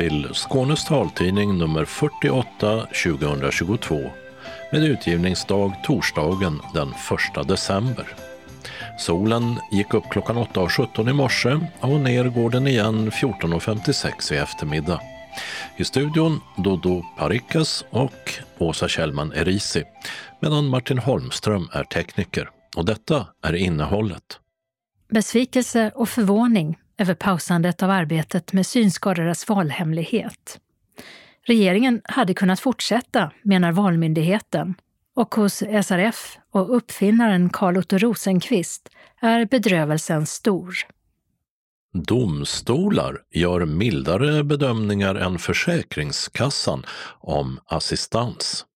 Till Skånes taltidning nummer 48 2022 med utgivningsdag torsdagen den 1 december. Solen gick upp klockan 8.17 i morse och ner går den igen 14.56 i eftermiddag. I studion Dodo Parikas och Åsa Kjellman Erisi medan Martin Holmström är tekniker. Och detta är innehållet. Besvikelse och förvåning över pausandet av arbetet med synskadades valhemlighet. Regeringen hade kunnat fortsätta, menar Valmyndigheten. Och hos SRF och uppfinnaren Carl Otto Rosenqvist är bedrövelsen stor. Domstolar gör mildare bedömningar än Försäkringskassan om assistans.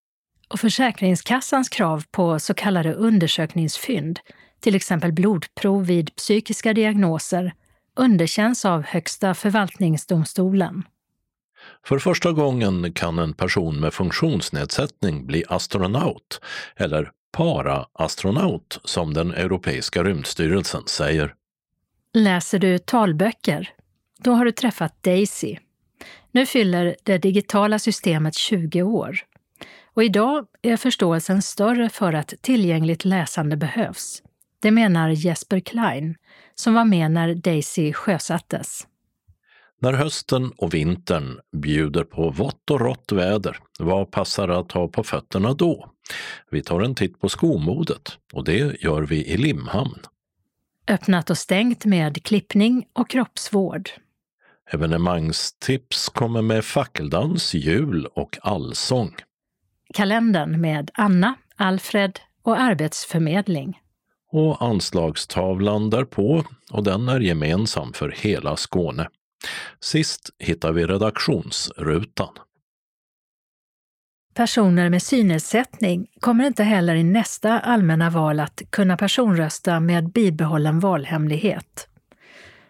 Och Försäkringskassans krav på så kallade undersökningsfynd, till exempel blodprov vid psykiska diagnoser, underkänns av Högsta förvaltningsdomstolen. För första gången kan en person med funktionsnedsättning bli astronaut, eller paraastronaut som den Europeiska rymdstyrelsen säger. Läser du talböcker? Då har du träffat Daisy. Nu fyller det digitala systemet 20 år. Och idag är förståelsen större för att tillgängligt läsande behövs. Det menar Jesper Klein, som var med när Daisy sjösattes. När hösten och vintern bjuder på vått och rått väder, vad passar att ha på fötterna då? Vi tar en titt på skomodet och det gör vi i Limhamn. Öppnat och stängt med klippning och kroppsvård. Evenemangstips kommer med fackeldans, jul och allsång. Kalendern med Anna, Alfred och Arbetsförmedling och anslagstavlan därpå och den är gemensam för hela Skåne. Sist hittar vi redaktionsrutan. Personer med synnedsättning kommer inte heller i nästa allmänna val att kunna personrösta med bibehållen valhemlighet.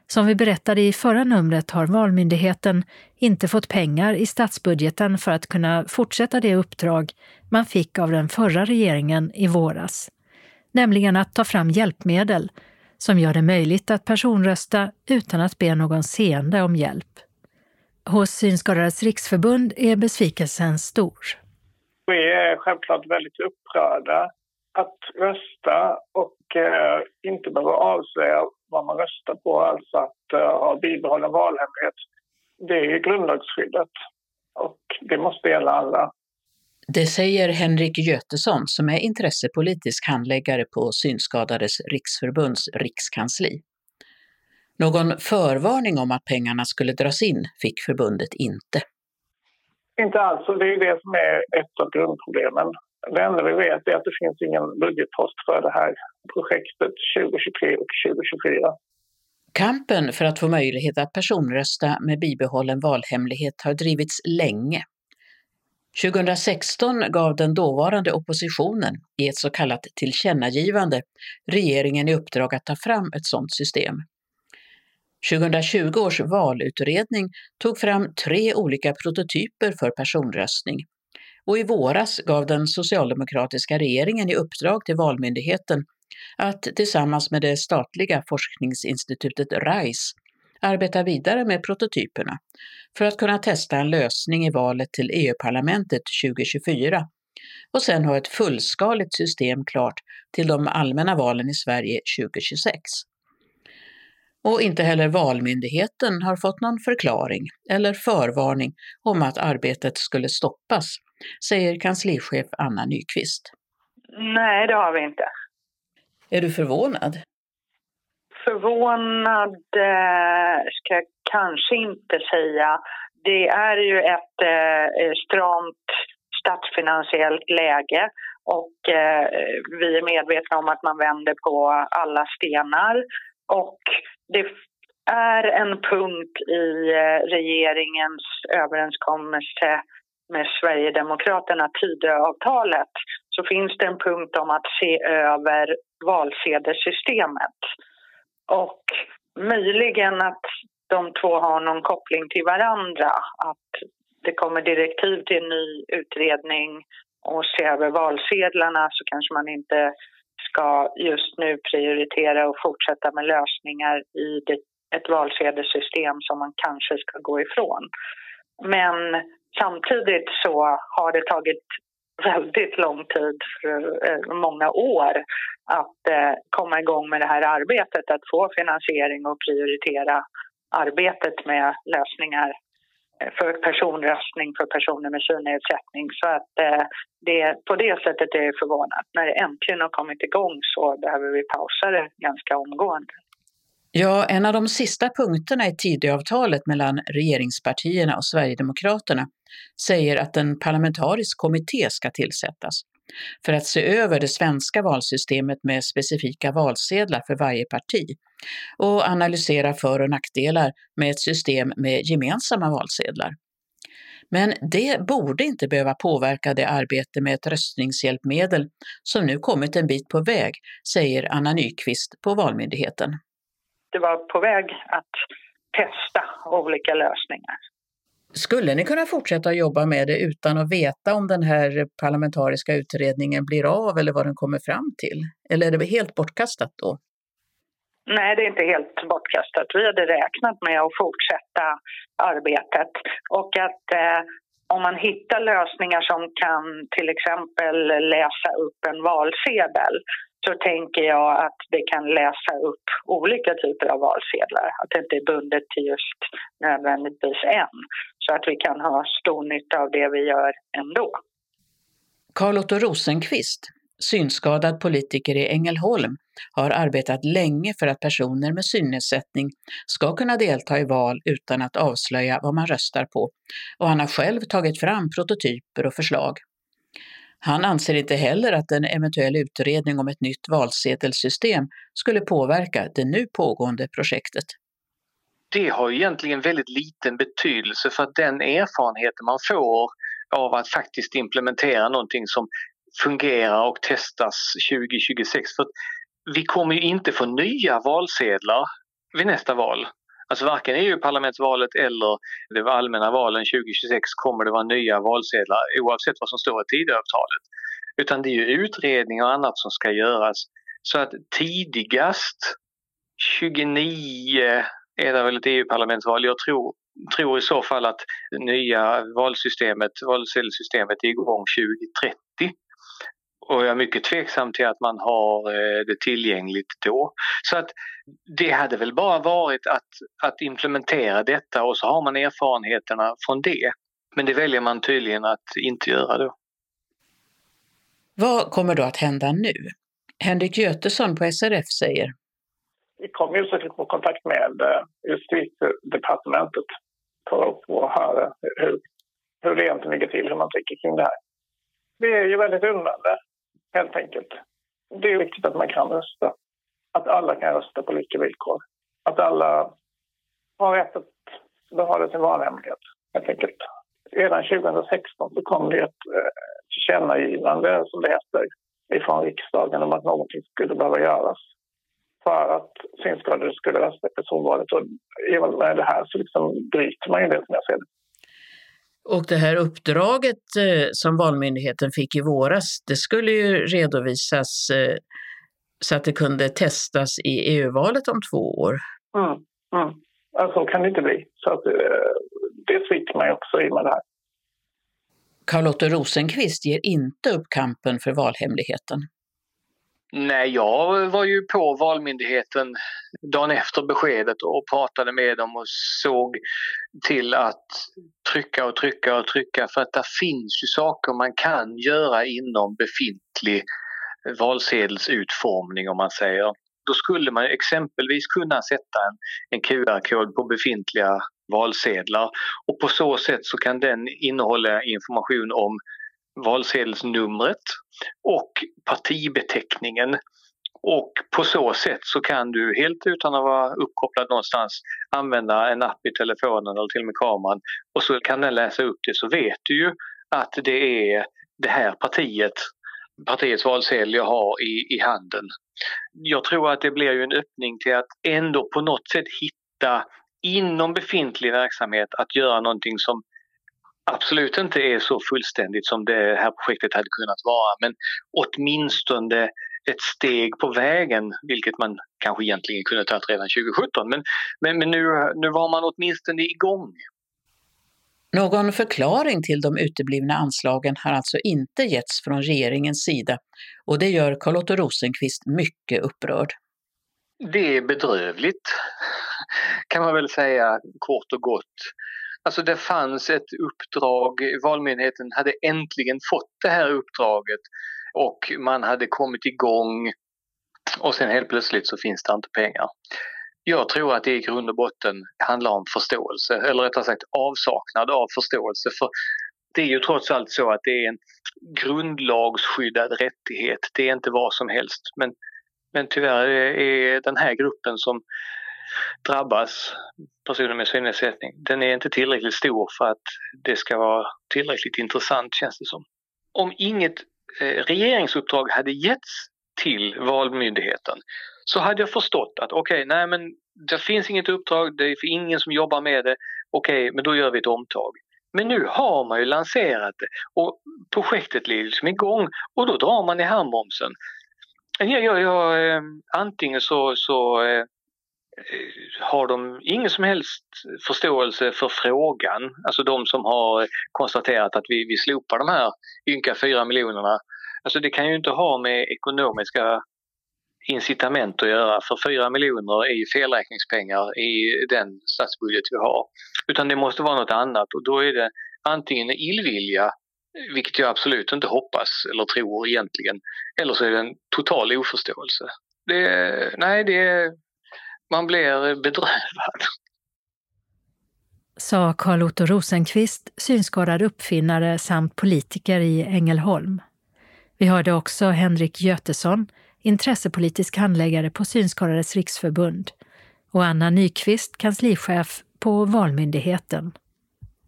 Som vi berättade i förra numret har Valmyndigheten inte fått pengar i statsbudgeten för att kunna fortsätta det uppdrag man fick av den förra regeringen i våras nämligen att ta fram hjälpmedel som gör det möjligt att personrösta utan att be någon seende om hjälp. Hos Synskadades riksförbund är besvikelsen stor. Vi är självklart väldigt upprörda att rösta och eh, inte behöva avslöja vad man röstar på, alltså att eh, ha bibehållen valhemlighet. Det är grundlagsskyddet och det måste gälla alla. Det säger Henrik Götesson som är intressepolitisk handläggare på Synskadades riksförbunds rikskansli. Någon förvarning om att pengarna skulle dras in fick förbundet inte. Inte alls, och det är det som är ett av grundproblemen. Det enda vi vet är att det finns ingen budgetpost för det här projektet 2023 och 2024. Kampen för att få möjlighet att personrösta med bibehållen valhemlighet har drivits länge 2016 gav den dåvarande oppositionen i ett så kallat tillkännagivande regeringen i uppdrag att ta fram ett sådant system. 2020 års valutredning tog fram tre olika prototyper för personröstning och i våras gav den socialdemokratiska regeringen i uppdrag till Valmyndigheten att tillsammans med det statliga forskningsinstitutet RISE arbeta vidare med prototyperna för att kunna testa en lösning i valet till EU-parlamentet 2024 och sen ha ett fullskaligt system klart till de allmänna valen i Sverige 2026. Och inte heller Valmyndigheten har fått någon förklaring eller förvarning om att arbetet skulle stoppas, säger kanslichef Anna Nyqvist. Nej, det har vi inte. Är du förvånad? Förvånad eh, ska jag kanske inte säga. Det är ju ett eh, stramt statsfinansiellt läge och eh, vi är medvetna om att man vänder på alla stenar. Och det är en punkt i regeringens överenskommelse med Sverigedemokraterna, Tidöavtalet, så finns det en punkt om att se över valsedelssystemet. Och möjligen att de två har någon koppling till varandra. Att det kommer direktiv till en ny utredning och se över valsedlarna så kanske man inte ska just nu prioritera och fortsätta med lösningar i ett valsedelssystem som man kanske ska gå ifrån. Men samtidigt så har det tagit väldigt lång tid, för eh, många år att eh, komma igång med det här arbetet, att få finansiering och prioritera arbetet med lösningar eh, för personröstning för personer med synnedsättning. Så att det, på det sättet är jag förvånad. När det äntligen har kommit igång så behöver vi pausa det ganska omgående. Ja, en av de sista punkterna i Tidöavtalet mellan regeringspartierna och Sverigedemokraterna säger att en parlamentarisk kommitté ska tillsättas för att se över det svenska valsystemet med specifika valsedlar för varje parti och analysera för och nackdelar med ett system med gemensamma valsedlar. Men det borde inte behöva påverka det arbete med ett röstningshjälpmedel som nu kommit en bit på väg, säger Anna Nyqvist på Valmyndigheten. Det var på väg att testa olika lösningar. Skulle ni kunna fortsätta jobba med det utan att veta om den här parlamentariska utredningen blir av eller vad den kommer fram till? Eller är det helt bortkastat då? Nej, det är inte helt bortkastat. Vi hade räknat med att fortsätta arbetet och att eh, om man hittar lösningar som kan till exempel läsa upp en valsedel så tänker jag att det kan läsa upp olika typer av valsedlar. Att det inte är bundet till just nödvändigtvis en. Så att vi kan ha stor nytta av det vi gör ändå. Carl-Otto Rosenqvist, synskadad politiker i Ängelholm, har arbetat länge för att personer med synnedsättning ska kunna delta i val utan att avslöja vad man röstar på och han har själv tagit fram prototyper och förslag. Han anser inte heller att en eventuell utredning om ett nytt valsedelssystem skulle påverka det nu pågående projektet. Det har egentligen väldigt liten betydelse för att den erfarenheten man får av att faktiskt implementera någonting som fungerar och testas 2026. För vi kommer ju inte få nya valsedlar vid nästa val. Alltså varken EU-parlamentsvalet eller de allmänna valen 2026 kommer det vara nya valsedlar oavsett vad som står i Tidöavtalet. Utan det är ju utredningar och annat som ska göras. Så att tidigast 29 är det väl ett EU-parlamentsval. Jag tror, tror i så fall att det nya valsystemet, valsedelssystemet är igång 2030 och jag är mycket tveksam till att man har eh, det tillgängligt då. Så att det hade väl bara varit att, att implementera detta och så har man erfarenheterna från det. Men det väljer man tydligen att inte göra då. Vad kommer då att hända nu? Henrik Götesson på SRF säger. Vi kommer ju säkert få kontakt med eh, justitiedepartementet för att få höra hur, hur det egentligen ligger till, hur man tycker kring det här. Det är ju väldigt undrande helt enkelt. Det är viktigt att man kan rösta. Att alla kan rösta på lika villkor. Att alla har rätt att behålla sin valhemlighet, helt enkelt. Redan 2016 så kom det ett eh, tillkännagivande, som det heter, ifrån riksdagen om att någonting skulle behöva göras för att synskadade skulle rösta i personvalet. Och i och med det här så liksom bryter man ju det som jag ser det. Och det här uppdraget eh, som Valmyndigheten fick i våras, det skulle ju redovisas eh, så att det kunde testas i EU-valet om två år. Mm, mm. Alltså kan det inte bli. Så att, eh, det sviker man ju också i med det här. Carl-Otto Rosenqvist ger inte upp kampen för valhemligheten. Nej, jag var ju på Valmyndigheten dagen efter beskedet och pratade med dem och såg till att trycka och trycka och trycka för att det finns ju saker man kan göra inom befintlig valsedelsutformning om man säger. Då skulle man exempelvis kunna sätta en, en QR-kod på befintliga valsedlar och på så sätt så kan den innehålla information om valsedelsnumret och partibeteckningen. Och på så sätt så kan du helt utan att vara uppkopplad någonstans använda en app i telefonen eller till och med kameran och så kan den läsa upp det så vet du ju att det är det här partiet, partiets valsedel jag har i, i handen. Jag tror att det blir ju en öppning till att ändå på något sätt hitta inom befintlig verksamhet att göra någonting som absolut inte är så fullständigt som det här projektet hade kunnat vara men åtminstone ett steg på vägen, vilket man kanske egentligen kunde tagit redan 2017. Men, men, men nu, nu var man åtminstone igång. Någon förklaring till de uteblivna anslagen har alltså inte getts från regeringens sida och det gör Carl-Otto Rosenqvist mycket upprörd. Det är bedrövligt, kan man väl säga kort och gott. Alltså det fanns ett uppdrag, Valmyndigheten hade äntligen fått det här uppdraget och man hade kommit igång och sen helt plötsligt så finns det inte pengar. Jag tror att det i grund och botten handlar om förståelse, eller rättare sagt avsaknad av förståelse. För det är ju trots allt så att det är en grundlagsskyddad rättighet. Det är inte vad som helst. Men, men tyvärr är den här gruppen som drabbas, personer med synnedsättning, den är inte tillräckligt stor för att det ska vara tillräckligt intressant känns det som. Om inget eh, regeringsuppdrag hade getts till Valmyndigheten så hade jag förstått att okej, okay, nej men det finns inget uppdrag, det är ingen som jobbar med det, okej, okay, men då gör vi ett omtag. Men nu har man ju lanserat det och projektet ligger liksom igång och då drar man i handbromsen. Jag, jag, jag, eh, antingen så, så eh, Eh, har de ingen som helst förståelse för frågan, alltså de som har konstaterat att vi, vi slopar de här ynka fyra miljonerna. Alltså det kan ju inte ha med ekonomiska incitament att göra för 4 miljoner är ju felräkningspengar i den statsbudget vi har. Utan det måste vara något annat och då är det antingen illvilja, vilket jag absolut inte hoppas eller tror egentligen, eller så är det en total oförståelse. Det, nej, det, man blir bedrövad. Sa Carl Otto Rosenqvist, synskadad uppfinnare samt politiker i Ängelholm. Vi hörde också Henrik Götesson, intressepolitisk handläggare på Synskadades riksförbund och Anna Nyqvist, kanslichef på Valmyndigheten.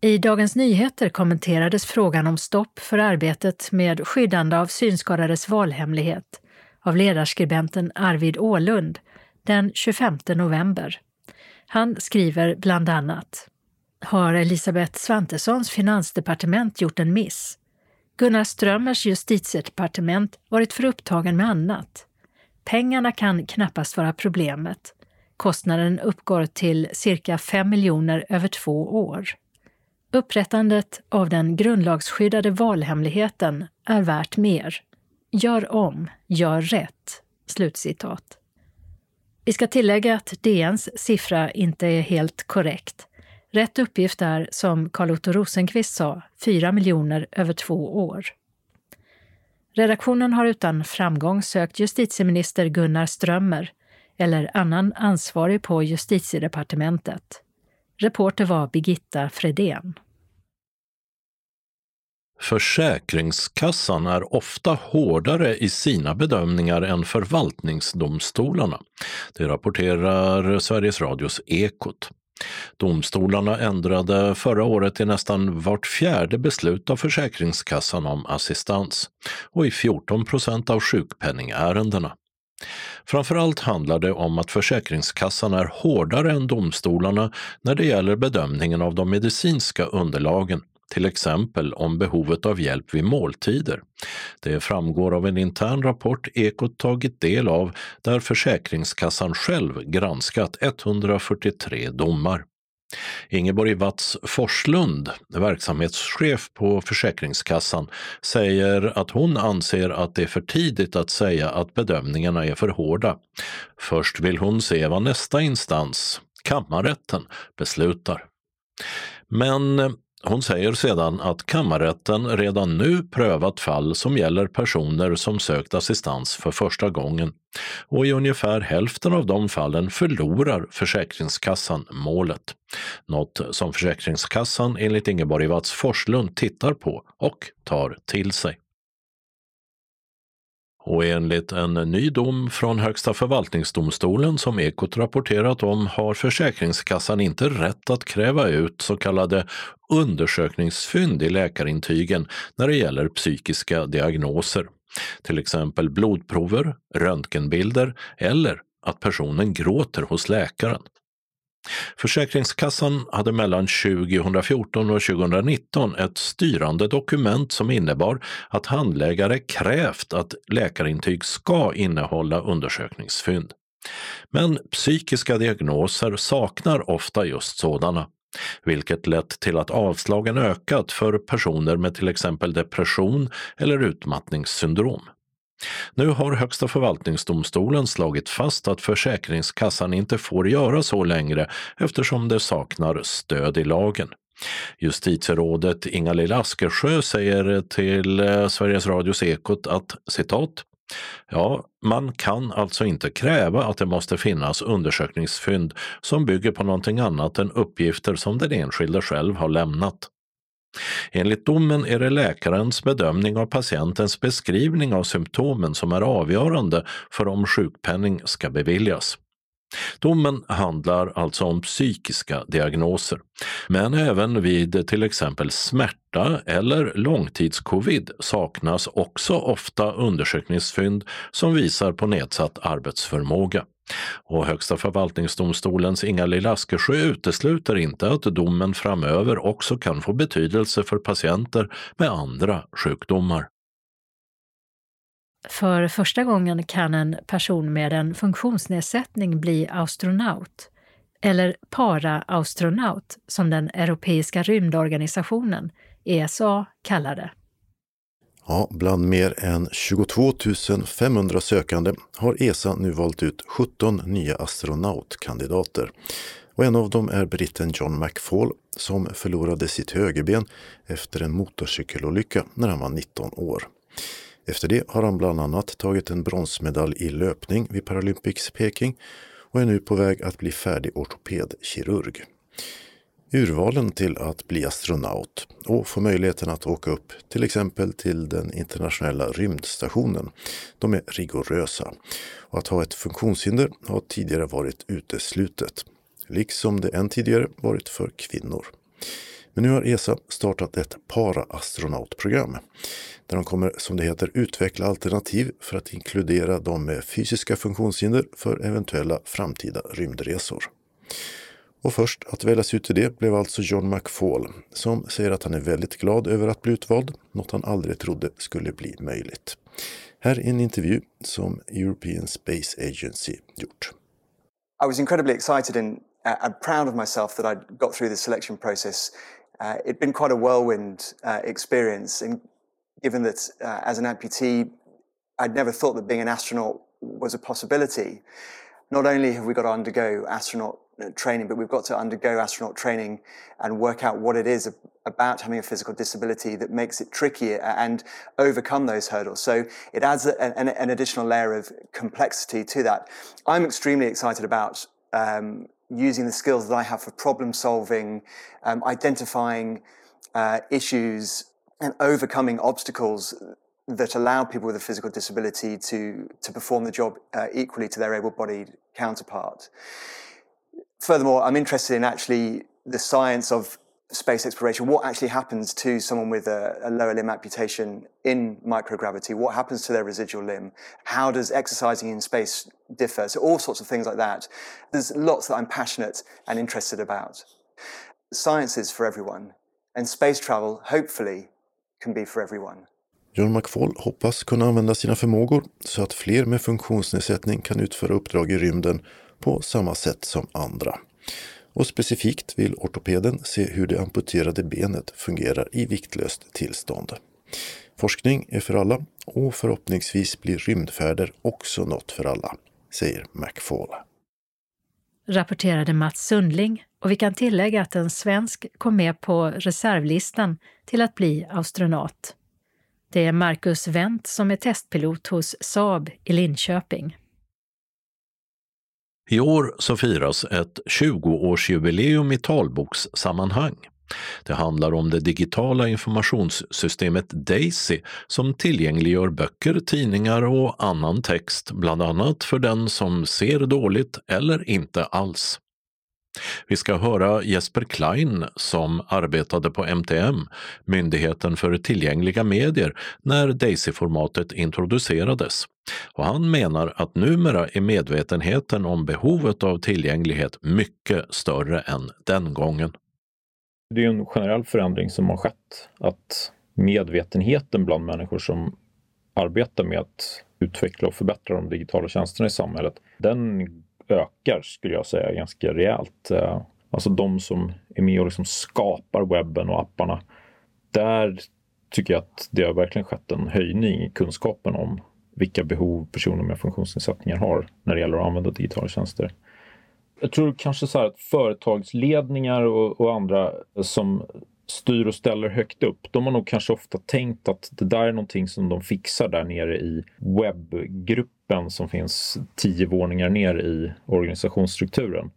I Dagens Nyheter kommenterades frågan om stopp för arbetet med skyddande av synskadades valhemlighet av ledarskribenten Arvid Ålund den 25 november. Han skriver bland annat Har Elisabeth Svantessons finansdepartement gjort en miss? Gunnar Strömmers justitiedepartement varit för upptagen med annat. Pengarna kan knappast vara problemet. Kostnaden uppgår till cirka 5 miljoner över två år. Upprättandet av den grundlagsskyddade valhemligheten är värt mer. Gör om, gör rätt. Slutcitat. Vi ska tillägga att DNs siffra inte är helt korrekt. Rätt uppgift är, som Carl-Otto Rosenqvist sa, 4 miljoner över två år. Redaktionen har utan framgång sökt justitieminister Gunnar Strömmer eller annan ansvarig på justitiedepartementet. Reporter var Birgitta Fredén. Försäkringskassan är ofta hårdare i sina bedömningar än förvaltningsdomstolarna. Det rapporterar Sveriges Radios Ekot. Domstolarna ändrade förra året i nästan vart fjärde beslut av Försäkringskassan om assistans och i 14 procent av sjukpenningärendena. Framförallt handlar det om att Försäkringskassan är hårdare än domstolarna när det gäller bedömningen av de medicinska underlagen till exempel om behovet av hjälp vid måltider. Det framgår av en intern rapport Ekot tagit del av där Försäkringskassan själv granskat 143 domar. Ingeborg Watz Forslund, verksamhetschef på Försäkringskassan, säger att hon anser att det är för tidigt att säga att bedömningarna är för hårda. Först vill hon se vad nästa instans, kammarrätten, beslutar. Men hon säger sedan att kammarrätten redan nu prövat fall som gäller personer som sökt assistans för första gången och i ungefär hälften av de fallen förlorar Försäkringskassan målet. Något som Försäkringskassan enligt Ingeborg Watz Forslund tittar på och tar till sig. Och enligt en ny dom från Högsta förvaltningsdomstolen som Ekot rapporterat om har Försäkringskassan inte rätt att kräva ut så kallade undersökningsfynd i läkarintygen när det gäller psykiska diagnoser. Till exempel blodprover, röntgenbilder eller att personen gråter hos läkaren. Försäkringskassan hade mellan 2014 och 2019 ett styrande dokument som innebar att handläggare krävt att läkarintyg ska innehålla undersökningsfynd. Men psykiska diagnoser saknar ofta just sådana, vilket lett till att avslagen ökat för personer med till exempel depression eller utmattningssyndrom. Nu har Högsta förvaltningsdomstolen slagit fast att Försäkringskassan inte får göra så längre eftersom det saknar stöd i lagen. Justitierådet Inga-Lill Askersjö säger till eh, Sveriges Radios Ekot att citat Ja, man kan alltså inte kräva att det måste finnas undersökningsfynd som bygger på någonting annat än uppgifter som den enskilde själv har lämnat. Enligt domen är det läkarens bedömning av patientens beskrivning av symptomen som är avgörande för om sjukpenning ska beviljas. Domen handlar alltså om psykiska diagnoser, men även vid till exempel smärta eller långtidscovid saknas också ofta undersökningsfynd som visar på nedsatt arbetsförmåga. Och Högsta förvaltningsdomstolens Inga-Lill Askersjö utesluter inte att domen framöver också kan få betydelse för patienter med andra sjukdomar. För första gången kan en person med en funktionsnedsättning bli astronaut, eller para-astronaut som den Europeiska rymdorganisationen, ESA, kallar det. Ja, bland mer än 22 500 sökande har ESA nu valt ut 17 nya astronautkandidater. Och en av dem är britten John McFall som förlorade sitt högerben efter en motorcykelolycka när han var 19 år. Efter det har han bland annat tagit en bronsmedalj i löpning vid Paralympics Peking och är nu på väg att bli färdig ortopedkirurg. Urvalen till att bli astronaut och få möjligheten att åka upp till exempel till den internationella rymdstationen, de är rigorösa. Och att ha ett funktionshinder har tidigare varit uteslutet, liksom det än tidigare varit för kvinnor. Men nu har ESA startat ett paraastronautprogram där de kommer, som det heter, utveckla alternativ för att inkludera de med fysiska funktionshinder för eventuella framtida rymdresor. Och först att väljas ut till det blev alltså John McFall som säger att han är väldigt glad över att bli utvald, något han aldrig trodde skulle bli möjligt. Här är en intervju som European Space Agency gjort. I was incredibly excited and uh, proud of myself that I got through the selection process. Uh, it'd been quite a whirlwind uh, experience, and given that uh, as an amputee, I'd never thought that being an astronaut was a possibility. Not only have we got to undergo astronaut training, but we've got to undergo astronaut training and work out what it is about having a physical disability that makes it tricky and overcome those hurdles. So it adds an, an additional layer of complexity to that. I'm extremely excited about um, using the skills that I have for problem solving, um, identifying uh, issues, and overcoming obstacles that allow people with a physical disability to, to perform the job uh, equally to their able bodied counterpart. Furthermore, I'm interested in actually the science of space exploration. What actually happens to someone with a, a, lower limb amputation in microgravity? What happens to their residual limb? How does exercising in space differ? So, all sorts of things like that. There's lots that I'm passionate and interested about. Science is for everyone, and space travel, hopefully, can be for everyone. John McFall hoppas kunna använda sina förmågor så att fler med funktionsnedsättning kan utföra uppdrag i rymden på samma sätt som andra. Och specifikt vill ortopeden se hur det amputerade benet fungerar i viktlöst tillstånd. Forskning är för alla och förhoppningsvis blir rymdfärder också något för alla, säger McFall. Rapporterade Mats Sundling och vi kan tillägga att en svensk kom med på reservlistan till att bli astronaut. Det är Marcus Wendt som är testpilot hos Saab i Linköping. I år så firas ett 20-årsjubileum i talbokssammanhang. Det handlar om det digitala informationssystemet Daisy som tillgängliggör böcker, tidningar och annan text, bland annat för den som ser dåligt eller inte alls. Vi ska höra Jesper Klein som arbetade på MTM, Myndigheten för tillgängliga medier, när Daisy-formatet introducerades. Och han menar att numera är medvetenheten om behovet av tillgänglighet mycket större än den gången. Det är en generell förändring som har skett. Att medvetenheten bland människor som arbetar med att utveckla och förbättra de digitala tjänsterna i samhället, den ökar skulle jag säga ganska rejält. Eh, alltså de som är med och liksom skapar webben och apparna. Där tycker jag att det har verkligen skett en höjning i kunskapen om vilka behov personer med funktionsnedsättningar har när det gäller att använda digitala tjänster. Jag tror kanske så här att företagsledningar och, och andra som styr och ställer högt upp, de har nog kanske ofta tänkt att det där är någonting som de fixar där nere i webbgruppen som finns tio våningar ner i organisationsstrukturen.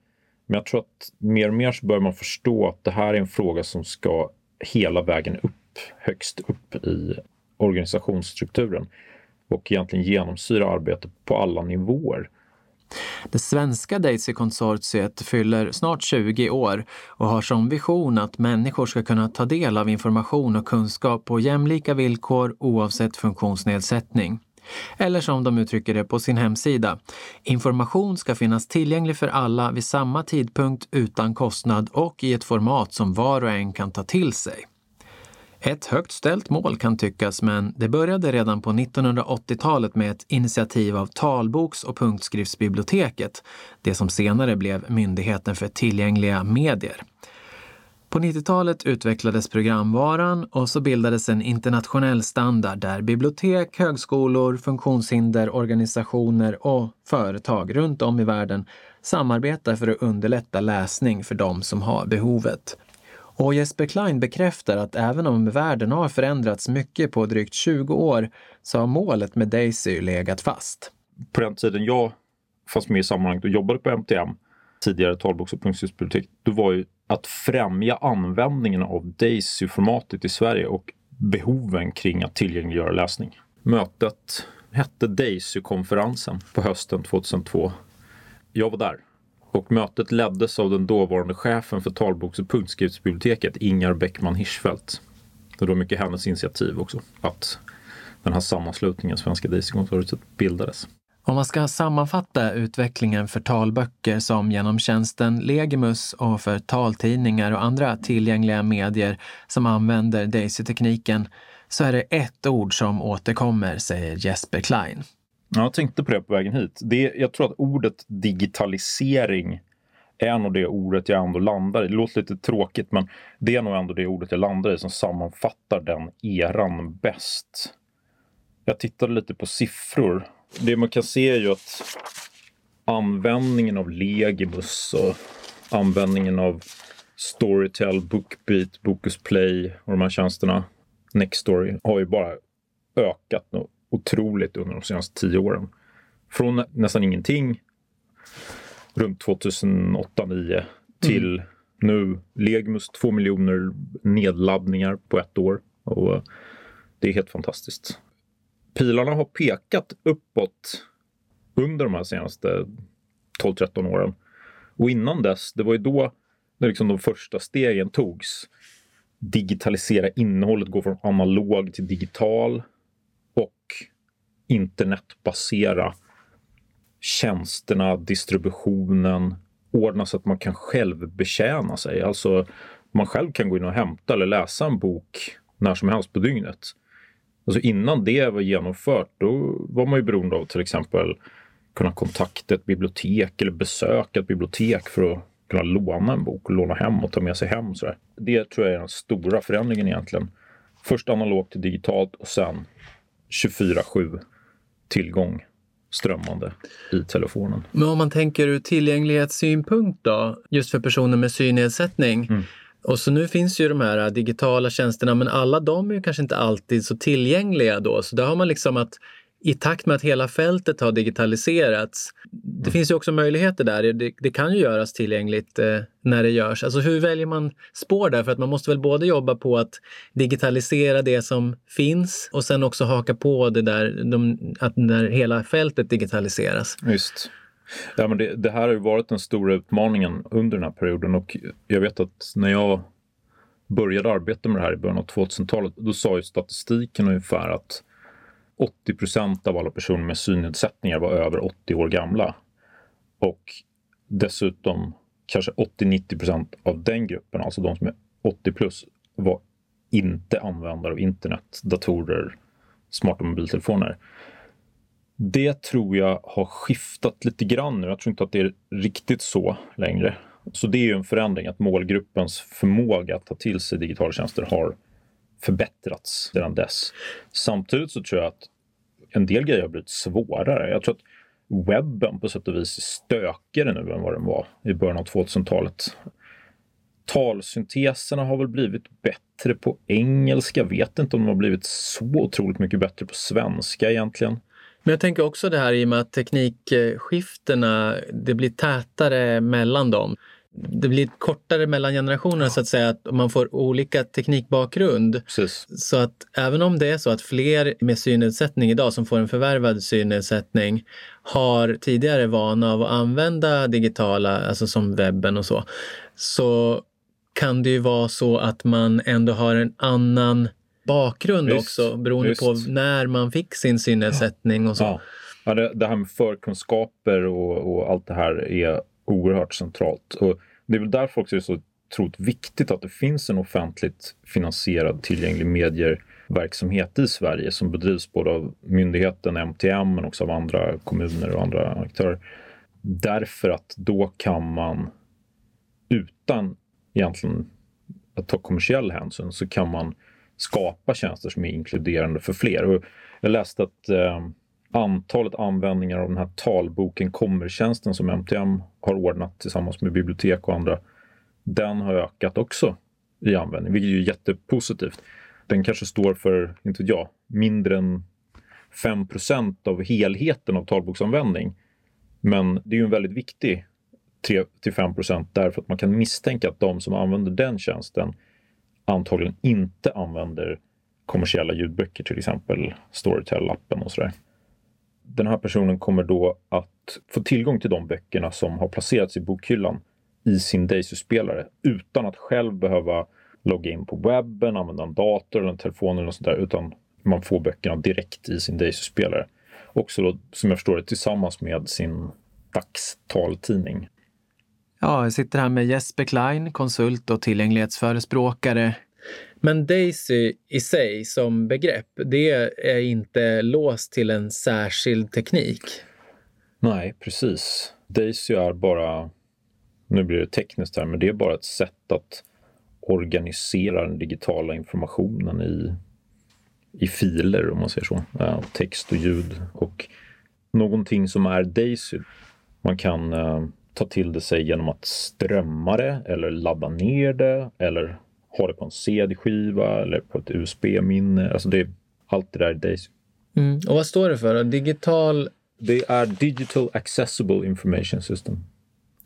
Men jag tror att mer och mer så börjar man förstå att det här är en fråga som ska hela vägen upp, högst upp i organisationsstrukturen och egentligen genomsyra arbetet på alla nivåer. Det svenska Daisy-konsortiet fyller snart 20 år och har som vision att människor ska kunna ta del av information och kunskap på jämlika villkor oavsett funktionsnedsättning. Eller som de uttrycker det på sin hemsida. Information ska finnas tillgänglig för alla vid samma tidpunkt utan kostnad och i ett format som var och en kan ta till sig. Ett högt ställt mål kan tyckas, men det började redan på 1980-talet med ett initiativ av Talboks och punktskriftsbiblioteket, det som senare blev Myndigheten för tillgängliga medier. På 90-talet utvecklades programvaran och så bildades en internationell standard där bibliotek, högskolor, funktionshinderorganisationer och företag runt om i världen samarbetar för att underlätta läsning för de som har behovet. Och Jesper Klein bekräftar att även om världen har förändrats mycket på drygt 20 år så har målet med Daisy legat fast. På den tiden jag fanns med i sammanhanget och jobbade på MTM, tidigare talboks och punktskriftsbibliotek, då var ju att främja användningen av Daisy-formatet i Sverige och behoven kring att tillgängliggöra läsning. Mötet hette Daisy-konferensen på hösten 2002. Jag var där och mötet leddes av den dåvarande chefen för talboks och punktskriftsbiblioteket, Ingar Bäckman Hirschfeldt. Det var mycket hennes initiativ också, att den här sammanslutningen, Svenska Daisy-konsortiet, bildades. Om man ska sammanfatta utvecklingen för talböcker som genom tjänsten Legimus och för taltidningar och andra tillgängliga medier som använder Daisy-tekniken så är det ett ord som återkommer, säger Jesper Klein. Jag tänkte på det på vägen hit. Det, jag tror att ordet digitalisering är nog det ordet jag ändå landar i. Det låter lite tråkigt men det är nog ändå det ordet jag landar i som sammanfattar den eran bäst. Jag tittade lite på siffror. Det man kan se är ju att användningen av Legibus och användningen av Storytel, Bookbeat, Bokusplay och de här tjänsterna, Nextory, har ju bara ökat otroligt under de senaste tio åren. Från nästan ingenting runt 2008-2009 till mm. nu Legmus 2 miljoner nedladdningar på ett år. Och det är helt fantastiskt. Pilarna har pekat uppåt under de här senaste 12-13 åren. Och innan dess, det var ju då när liksom de första stegen togs. Digitalisera innehållet, gå från analog till digital internetbasera tjänsterna, distributionen, ordna så att man kan själv betjäna sig. Alltså man själv kan gå in och hämta eller läsa en bok när som helst på dygnet. Alltså innan det var genomfört, då var man ju beroende av till exempel kunna kontakta ett bibliotek eller besöka ett bibliotek för att kunna låna en bok och låna hem och ta med sig hem. Sådär. Det tror jag är den stora förändringen egentligen. Först analogt till digitalt och sen 24-7 tillgång strömmande i telefonen. Men om man tänker ur tillgänglighetssynpunkt då, just för personer med synnedsättning. Mm. Och så nu finns ju de här digitala tjänsterna, men alla de är ju kanske inte alltid så tillgängliga då. Så där har man liksom att i takt med att hela fältet har digitaliserats. Det mm. finns ju också möjligheter där. Det, det kan ju göras tillgängligt eh, när det görs. Alltså hur väljer man spår där? För att man måste väl både jobba på att digitalisera det som finns och sen också haka på det där, de, att när hela fältet digitaliseras. Just. Ja, men det, det här har ju varit den stora utmaningen under den här perioden och jag vet att när jag började arbeta med det här i början av 2000-talet, då sa ju statistiken ungefär att 80 procent av alla personer med synnedsättningar var över 80 år gamla. Och dessutom kanske 80-90 procent av den gruppen, alltså de som är 80 plus, var inte användare av internet, datorer, smarta mobiltelefoner. Det tror jag har skiftat lite grann nu. Jag tror inte att det är riktigt så längre. Så det är ju en förändring, att målgruppens förmåga att ta till sig digitala tjänster har förbättrats sedan dess. Samtidigt så tror jag att en del grejer har blivit svårare. Jag tror att webben på sätt och vis är stökigare nu än vad den var i början av 2000-talet. Talsynteserna har väl blivit bättre på engelska. Vet inte om de har blivit så otroligt mycket bättre på svenska egentligen. Men jag tänker också det här i och med att teknikskiftena, det blir tätare mellan dem. Det blir kortare mellan generationerna ja. så att säga, att man får olika teknikbakgrund. Precis. Så att även om det är så att fler med synnedsättning idag som får en förvärvad synnedsättning har tidigare vana av att använda digitala, alltså som webben och så, så kan det ju vara så att man ändå har en annan bakgrund just, också beroende just. på när man fick sin synnedsättning och så. Ja. ja det, det, här med förkunskaper och, och, allt det här är oerhört centralt. Och det är väl därför också det är så otroligt viktigt att det finns en offentligt finansierad tillgänglig medieverksamhet i Sverige som bedrivs både av myndigheten MTM men också av andra kommuner och andra aktörer. Därför att då kan man utan egentligen att ta kommersiell hänsyn så kan man skapa tjänster som är inkluderande för fler. Och jag läste att eh, antalet användningar av den här talboken kommer-tjänsten som MTM har ordnat tillsammans med bibliotek och andra, den har ökat också i användning, vilket är jättepositivt. Den kanske står för, inte vet jag, mindre än 5% av helheten av talboksanvändning. Men det är ju en väldigt viktig 3-5 därför att man kan misstänka att de som använder den tjänsten antagligen inte använder kommersiella ljudböcker, till exempel Storytel-appen och sådär. Den här personen kommer då att få tillgång till de böckerna som har placerats i bokhyllan i sin Daisy-spelare utan att själv behöva logga in på webben, använda en dator eller en telefon eller något sånt där, utan man får böckerna direkt i sin Daisy-spelare. Också då, som jag förstår det, tillsammans med sin dagstaltidning. Ja, jag sitter här med Jesper Klein, konsult och tillgänglighetsförespråkare. Men Daisy i sig som begrepp, det är inte låst till en särskild teknik? Nej, precis. Daisy är bara, nu blir det tekniskt här, men det är bara ett sätt att organisera den digitala informationen i, i filer, om man säger så. Ja, text och ljud. Och någonting som är Daisy. Man kan eh, ta till det sig genom att strömma det eller ladda ner det eller ha det på en CD-skiva eller på ett USB-minne. Alltså det, allt det där är Daisy. Mm. Och vad står det för? Digital? Det är Digital Accessible Information System.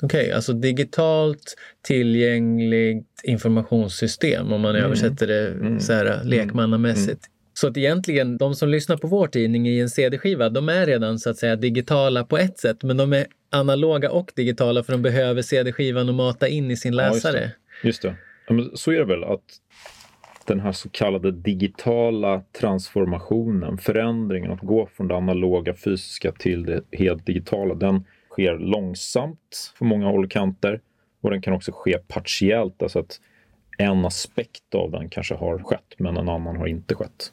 Okej, okay, alltså digitalt tillgängligt informationssystem om man mm. översätter det mm. så här mm. lekmannamässigt. Mm. Så att egentligen, de som lyssnar på vår tidning i en CD-skiva, de är redan så att säga digitala på ett sätt, men de är analoga och digitala för de behöver CD-skivan och mata in i sin läsare. Ja, just det. Just det. Ja, men så är det väl att den här så kallade digitala transformationen, förändringen att gå från det analoga fysiska till det helt digitala, den sker långsamt på många håll och kanter och den kan också ske partiellt, alltså att en aspekt av den kanske har skett men en annan har inte skett.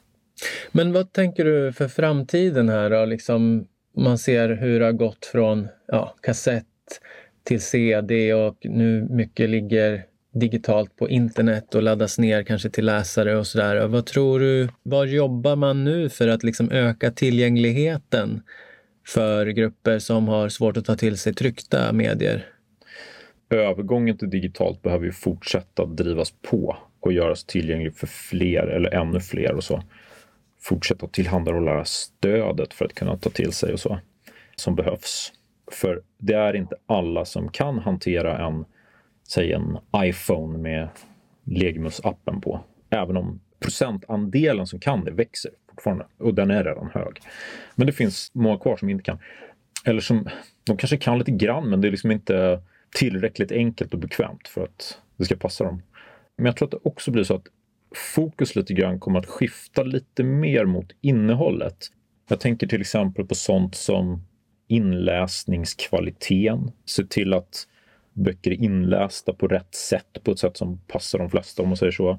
Men vad tänker du för framtiden här då? Liksom, man ser hur det har gått från ja, kassett till CD och nu mycket ligger digitalt på internet och laddas ner kanske till läsare och sådär. Vad tror du, var jobbar man nu för att liksom öka tillgängligheten för grupper som har svårt att ta till sig tryckta medier? Övergången till digitalt behöver ju fortsätta drivas på och göras tillgänglig för fler eller ännu fler och så fortsätta tillhandahålla stödet för att kunna ta till sig och så som behövs. För det är inte alla som kan hantera en, säg en iPhone med Legimus-appen på. Även om procentandelen som kan det växer fortfarande och den är redan hög. Men det finns många kvar som inte kan. eller som, de kanske kan lite grann men det är liksom inte tillräckligt enkelt och bekvämt för att det ska passa dem. Men jag tror att det också blir så att fokus lite grann kommer att skifta lite mer mot innehållet. Jag tänker till exempel på sånt som inläsningskvaliteten. Se till att böcker är inlästa på rätt sätt, på ett sätt som passar de flesta om man säger så.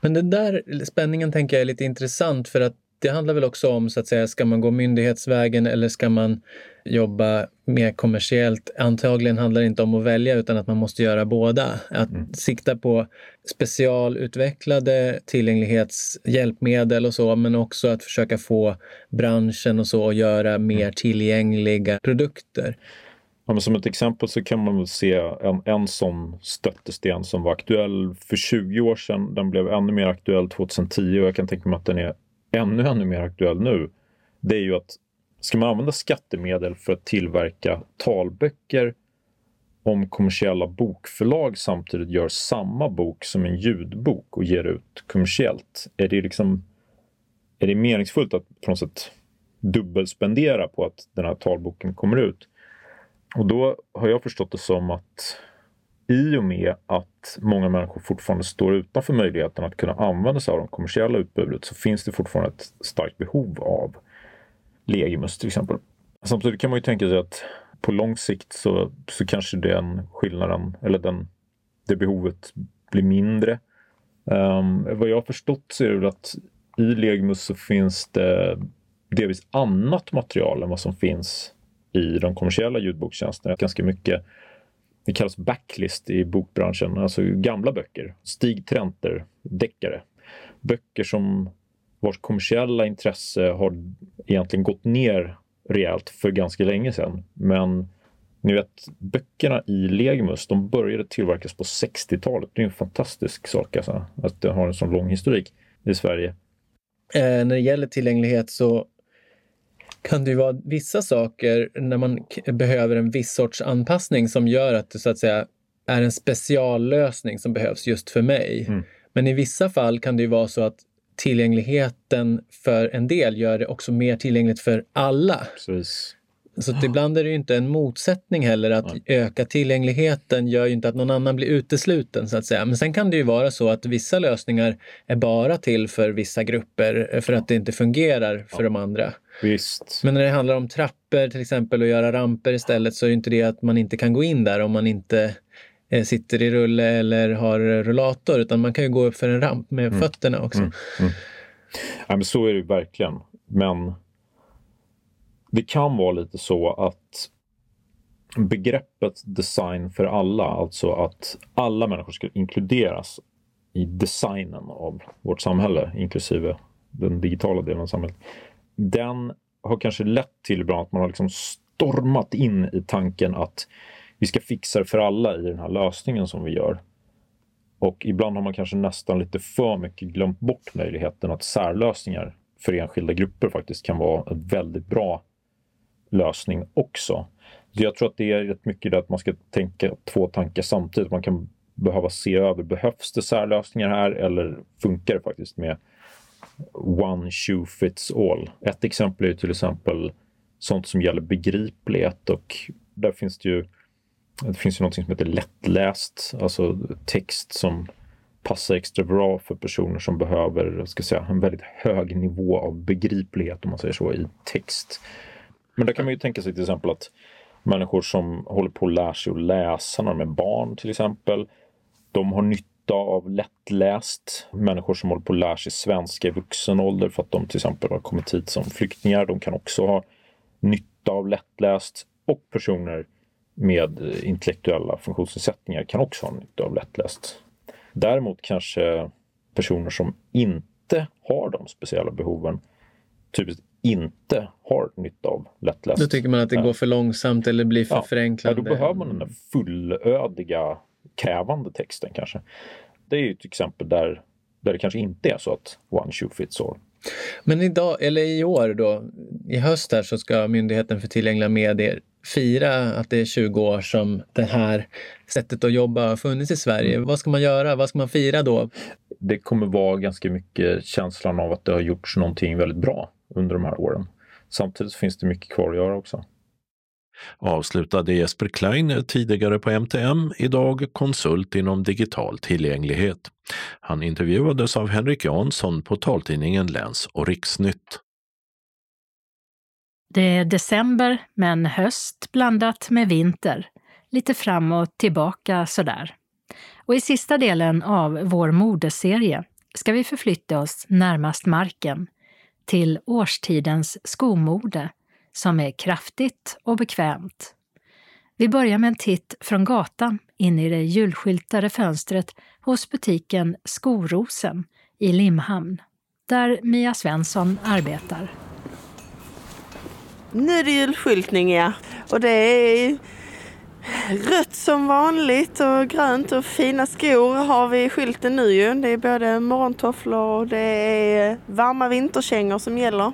Men den där spänningen tänker jag är lite intressant för att det handlar väl också om, så att säga, ska man gå myndighetsvägen eller ska man jobba mer kommersiellt? Antagligen handlar det inte om att välja utan att man måste göra båda. Att mm. sikta på specialutvecklade tillgänglighetshjälpmedel och så, men också att försöka få branschen och så att göra mer mm. tillgängliga produkter. Ja, men som ett exempel så kan man väl se en, en sån stöttesten som var aktuell för 20 år sedan. Den blev ännu mer aktuell 2010 och jag kan tänka mig att den är ännu, ännu mer aktuell nu. Det är ju att ska man använda skattemedel för att tillverka talböcker om kommersiella bokförlag samtidigt gör samma bok som en ljudbok och ger ut kommersiellt. Är det liksom är det meningsfullt att på något sätt dubbelspendera på att den här talboken kommer ut? Och då har jag förstått det som att i och med att många människor fortfarande står utanför möjligheten att kunna använda sig av det kommersiella utbudet så finns det fortfarande ett starkt behov av Legimus till exempel. Samtidigt kan man ju tänka sig att på lång sikt så, så kanske den skillnaden, eller den, det behovet blir mindre. Um, vad jag har förstått så är det att i Legimus så finns det delvis annat material än vad som finns i de kommersiella ljudbokstjänsterna. Ganska mycket, det kallas backlist i bokbranschen, alltså gamla böcker. Stig Trenter, deckare. Böcker som vars kommersiella intresse har egentligen gått ner rejält för ganska länge sedan. Men ni vet, böckerna i Legimus, de började tillverkas på 60-talet. Det är en fantastisk sak alltså, att det har en sån lång historik i Sverige. Eh, när det gäller tillgänglighet så kan det ju vara vissa saker när man behöver en viss sorts anpassning som gör att det så att säga är en speciallösning som behövs just för mig. Mm. Men i vissa fall kan det ju vara så att tillgängligheten för en del gör det också mer tillgängligt för alla. Precis. Så att ibland är det ju inte en motsättning heller att öka tillgängligheten gör ju inte att någon annan blir utesluten så att säga. Men sen kan det ju vara så att vissa lösningar är bara till för vissa grupper för att det inte fungerar för ja. de andra. Visst. Men när det handlar om trappor till exempel och göra ramper istället så är inte det att man inte kan gå in där om man inte eh, sitter i rulle eller har rullator utan man kan ju gå upp för en ramp med mm. fötterna också. Mm. Mm. Ja, men så är det verkligen. Men det kan vara lite så att begreppet design för alla, alltså att alla människor ska inkluderas i designen av vårt samhälle, inklusive den digitala delen av samhället. Den har kanske lett till ibland att man har liksom stormat in i tanken att vi ska fixa det för alla i den här lösningen som vi gör. Och ibland har man kanske nästan lite för mycket glömt bort möjligheten att särlösningar för enskilda grupper faktiskt kan vara ett väldigt bra lösning också. Jag tror att det är rätt mycket det att man ska tänka två tankar samtidigt. Man kan behöva se över, behövs det särlösningar här eller funkar det faktiskt med one shoe fits all? Ett exempel är till exempel sånt som gäller begriplighet och där finns det ju det finns ju något som heter lättläst, alltså text som passar extra bra för personer som behöver ska säga, en väldigt hög nivå av begriplighet om man säger så i text. Men där kan man ju tänka sig till exempel att människor som håller på att lära sig att läsa när de är barn till exempel. De har nytta av lättläst. Människor som håller på att lära sig svenska i vuxen ålder för att de till exempel har kommit hit som flyktingar. De kan också ha nytta av lättläst. Och personer med intellektuella funktionsnedsättningar kan också ha nytta av lättläst. Däremot kanske personer som inte har de speciella behoven typiskt inte har nytta av lättläst. Då tycker man att det går för långsamt eller blir för ja, förenklande? Ja, då behöver man den där fullödiga, krävande texten kanske. Det är ju ett exempel där, där det kanske inte är så att one shoe fits all. Men idag, eller i år då, i höst här så ska Myndigheten för tillgängliga medier fira att det är 20 år som det här sättet att jobba har funnits i Sverige. Mm. Vad ska man göra? Vad ska man fira då? Det kommer vara ganska mycket känslan av att det har gjorts någonting väldigt bra under de här åren. Samtidigt finns det mycket kvar att göra också. avslutade Jesper Klein, tidigare på MTM, idag konsult inom digital tillgänglighet. Han intervjuades av Henrik Jansson på taltidningen Läns och Riksnytt. Det är december, men höst blandat med vinter. Lite fram och tillbaka sådär. Och i sista delen av vår modeserie ska vi förflytta oss närmast marken, till årstidens skomode som är kraftigt och bekvämt. Vi börjar med en titt från gatan in i det julskyltade fönstret hos butiken Skorosen i Limhamn, där Mia Svensson arbetar. Nu är det julskyltning, ja. Och det är rött som vanligt och grönt och fina skor har vi i skylten nu ju. Det är både morgontofflor och det är varma vinterkängor som gäller.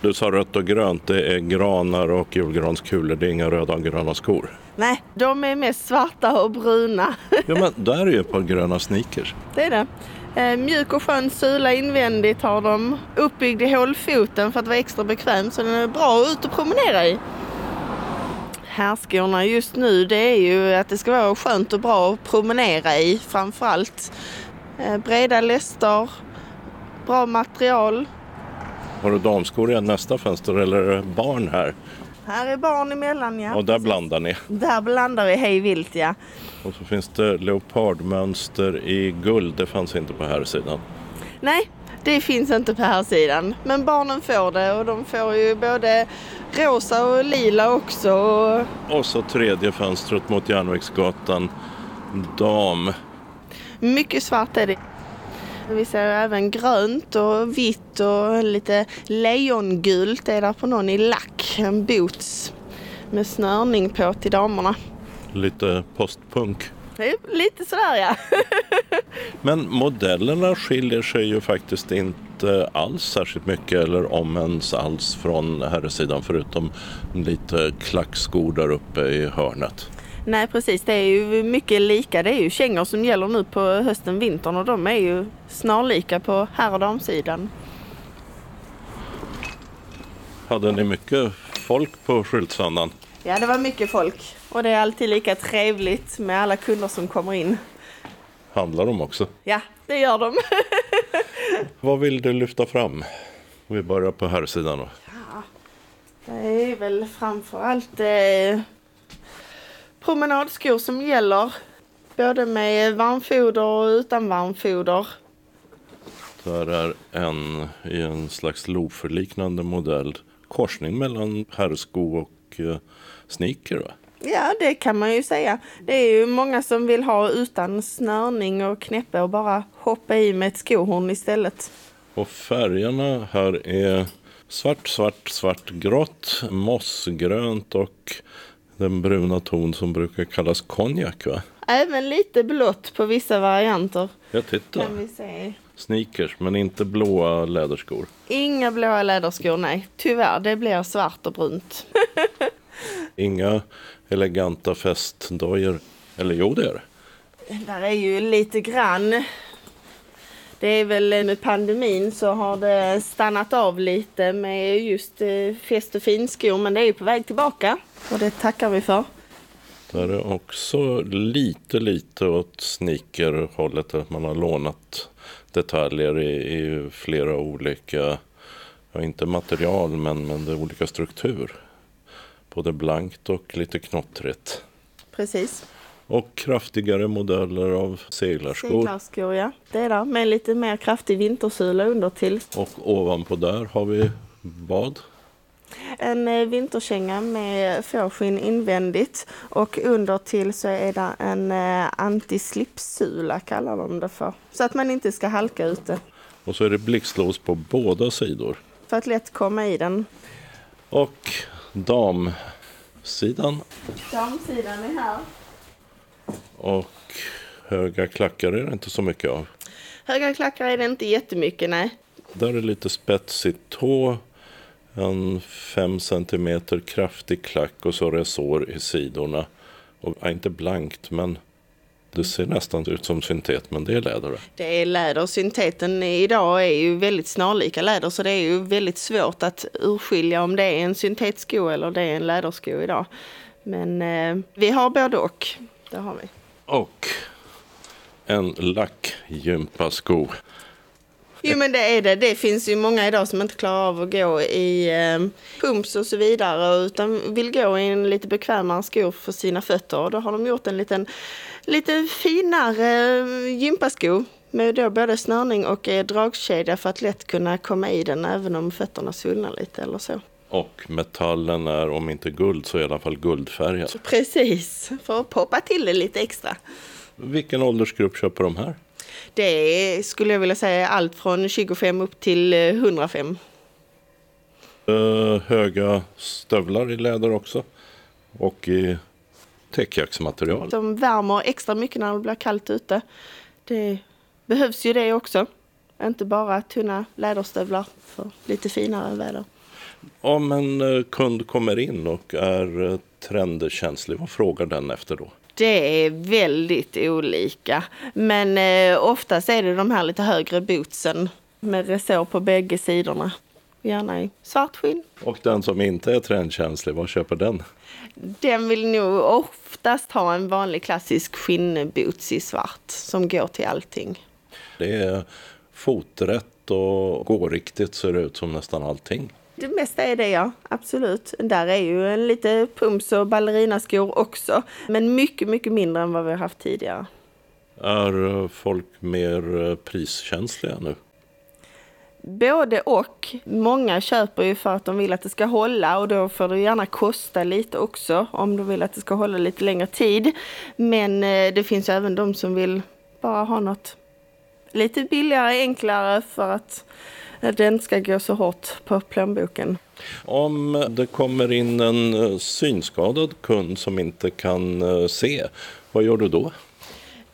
Du sa rött och grönt, det är granar och julgranskulor, det är inga röda och gröna skor. Nej, de är mest svarta och bruna. ja men där är ju ett par gröna sneakers. Det är det. Eh, mjuk och skön sula invändigt har de. Uppbyggd i hålfoten för att vara extra bekväm så den är bra att ut och promenera i. Härskorna just nu det är ju att det ska vara skönt och bra att promenera i framförallt. Eh, breda läster, bra material. Har du damskor i nästa fönster eller är det barn här? Här är barn emellan ja. Och där precis. blandar ni? Där blandar vi hej vilt ja. Och så finns det leopardmönster i guld, det fanns inte på här sidan. Nej, det finns inte på här sidan. Men barnen får det och de får ju både rosa och lila också. Och så tredje fönstret mot Järnvägsgatan, dam. Mycket svart är det. Vi ser även grönt och vitt och lite lejongult är där på någon i lack. En boots med snörning på till damerna. Lite postpunk. Lite sådär ja. Men modellerna skiljer sig ju faktiskt inte alls särskilt mycket eller om ens alls från herrsidan förutom lite klackskor där uppe i hörnet. Nej precis, det är ju mycket lika. Det är ju kängor som gäller nu på hösten, vintern och de är ju snarlika på herr och damsidan. Hade ni mycket folk på skyltsöndagen? Ja, det var mycket folk. Och det är alltid lika trevligt med alla kunder som kommer in. Handlar de också? Ja, det gör de. Vad vill du lyfta fram? Vi börjar på här sidan då. Ja, det är väl framför allt eh, promenadskor som gäller. Både med varmfoder och utan varmfoder. Där är en i en slags loferliknande modell. Korsning mellan herrsko och eh, sneaker va? Ja, det kan man ju säga. Det är ju många som vill ha utan snörning och knäppe och bara hoppa i med ett skohorn istället. Och färgerna här är svart, svart, svart, grått, mossgrönt och den bruna ton som brukar kallas konjak va? Även lite blått på vissa varianter. Ja, titta. Kan vi se. Sneakers, men inte blåa läderskor. Inga blåa läderskor, nej. Tyvärr, det blir svart och brunt. Inga eleganta festdojor. Eller jo, det är det. Där är ju lite grann. Det är väl med pandemin så har det stannat av lite med just eh, fest och finskor. Men det är ju på väg tillbaka och det tackar vi för. Där är också lite, lite åt sneakerhållet. Att man har lånat detaljer i, i flera olika, ja, inte material men, men det är olika struktur. Både blankt och lite knottrigt. Precis. Och kraftigare modeller av seglarskor. Seglarskor, ja. Det är det. Med lite mer kraftig vintersula under till. Och ovanpå där har vi vad? En eh, vinterkänga med fårskinn invändigt och under till så är det en eh, antislipsula kallar de det för. Så att man inte ska halka ute. Och så är det blixtlås på båda sidor. För att lätt komma i den. Och damsidan. Damsidan är här. Och höga klackar är det inte så mycket av. Höga klackar är det inte jättemycket, nej. Där är lite spetsig tå en 5 cm kraftig klack och så resår i sidorna. Och, inte blankt, men Det ser nästan ut som syntet, men det är läder. Det är läder. Synteten idag är ju väldigt snarlika läder så det är ju väldigt svårt att urskilja om det är en syntetsko eller det är en lädersko idag. Men eh, vi har både och. Det har vi. Och en lackgympasko. Jo men det är det. Det finns ju många idag som inte klarar av att gå i eh, pumps och så vidare utan vill gå i en lite bekvämare skor för sina fötter. Och då har de gjort en liten, lite finare eh, gympasko med då både snörning och eh, dragkedja för att lätt kunna komma i den även om fötterna svullnar lite eller så. Och metallen är om inte guld så i alla fall guldfärgad. Precis, för att poppa till det lite extra. Vilken åldersgrupp köper de här? Det är, skulle jag vilja säga, allt från 25 upp till eh, 105. Eh, höga stövlar i läder också. Och i täckjacksmaterial. De värmer extra mycket när det blir kallt ute. Det behövs ju det också. Inte bara tunna läderstövlar för lite finare väder. Om en eh, kund kommer in och är eh, trendkänslig, vad frågar den efter då? Det är väldigt olika. Men eh, oftast är det de här lite högre bootsen med resår på bägge sidorna. Gärna i svart skinn. Och den som inte är trendkänslig, vad köper den? Den vill nog oftast ha en vanlig klassisk skinnboots i svart som går till allting. Det är foträtt och gåriktigt ser det ut som nästan allting. Det mesta är det ja, absolut. Där är ju en lite pumps och ballerinaskor också. Men mycket, mycket mindre än vad vi har haft tidigare. Är eh, folk mer eh, priskänsliga nu? Både och. Många köper ju för att de vill att det ska hålla och då får det gärna kosta lite också om de vill att det ska hålla lite längre tid. Men eh, det finns ju även de som vill bara ha något lite billigare, enklare för att inte ska gå så hårt på plånboken. Om det kommer in en eh, synskadad kund som inte kan eh, se, vad gör du då?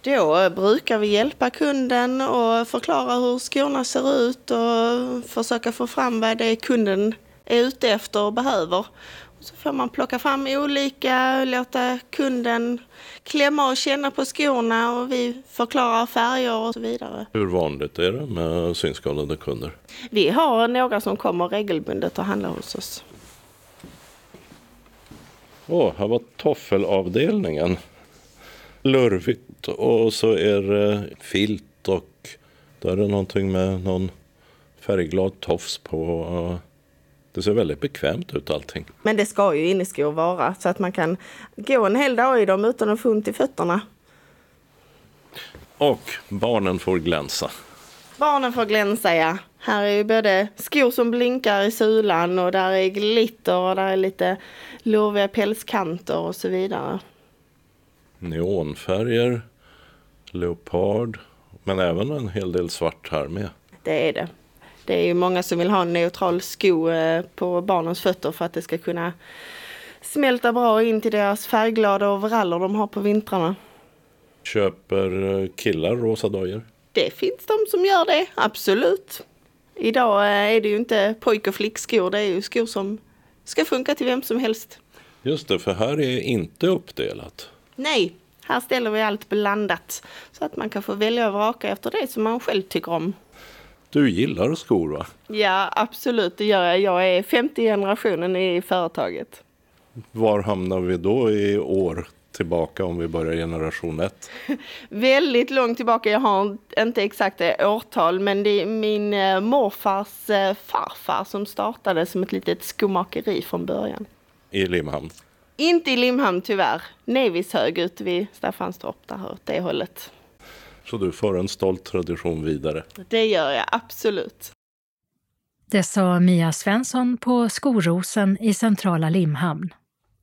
Då brukar vi hjälpa kunden och förklara hur skorna ser ut och försöka få fram vad det är kunden är ute efter och behöver. Så får man plocka fram olika, låta kunden klämma och känna på skorna och vi förklarar färger och så vidare. Hur vanligt är det med synskadade kunder? Vi har några som kommer regelbundet och handlar hos oss. Åh, här var toffelavdelningen. Lurvigt och så är det filt och där är det någonting med någon färgglad tofs på. Det ser väldigt bekvämt ut allting. Men det ska ju inneskor vara så att man kan gå en hel dag i dem utan att få ont i fötterna. Och barnen får glänsa. Barnen får glänsa ja. Här är ju både skor som blinkar i sulan och där är glitter och där är lite lurviga pälskanter och så vidare. Neonfärger, leopard, men även en hel del svart här med. Det är det. Det är ju många som vill ha en neutral sko eh, på barnens fötter för att det ska kunna smälta bra in till deras färgglada overaller de har på vintrarna. Köper eh, killar rosa dojor? Det finns de som gör det, absolut. Idag eh, är det ju inte pojk och flickskor, det är ju skor som ska funka till vem som helst. Just det, för här är inte uppdelat. Nej, här ställer vi allt blandat så att man kan få välja och vraka efter det som man själv tycker om. Du gillar skor va? Ja, absolut, det gör jag. Jag är 50 generationen i företaget. Var hamnar vi då i år tillbaka om vi börjar generation 1? Väldigt långt tillbaka, jag har inte exakt årtal, men det är min eh, morfars eh, farfar som startade som ett litet skomakeri från början. I Limhamn? Inte i Limhamn tyvärr, Nevishög ute vid Staffanstorp, där åt det hållet. Så du för en stolt tradition vidare? Det gör jag absolut. Det sa Mia Svensson på Skorosen i centrala Limhamn.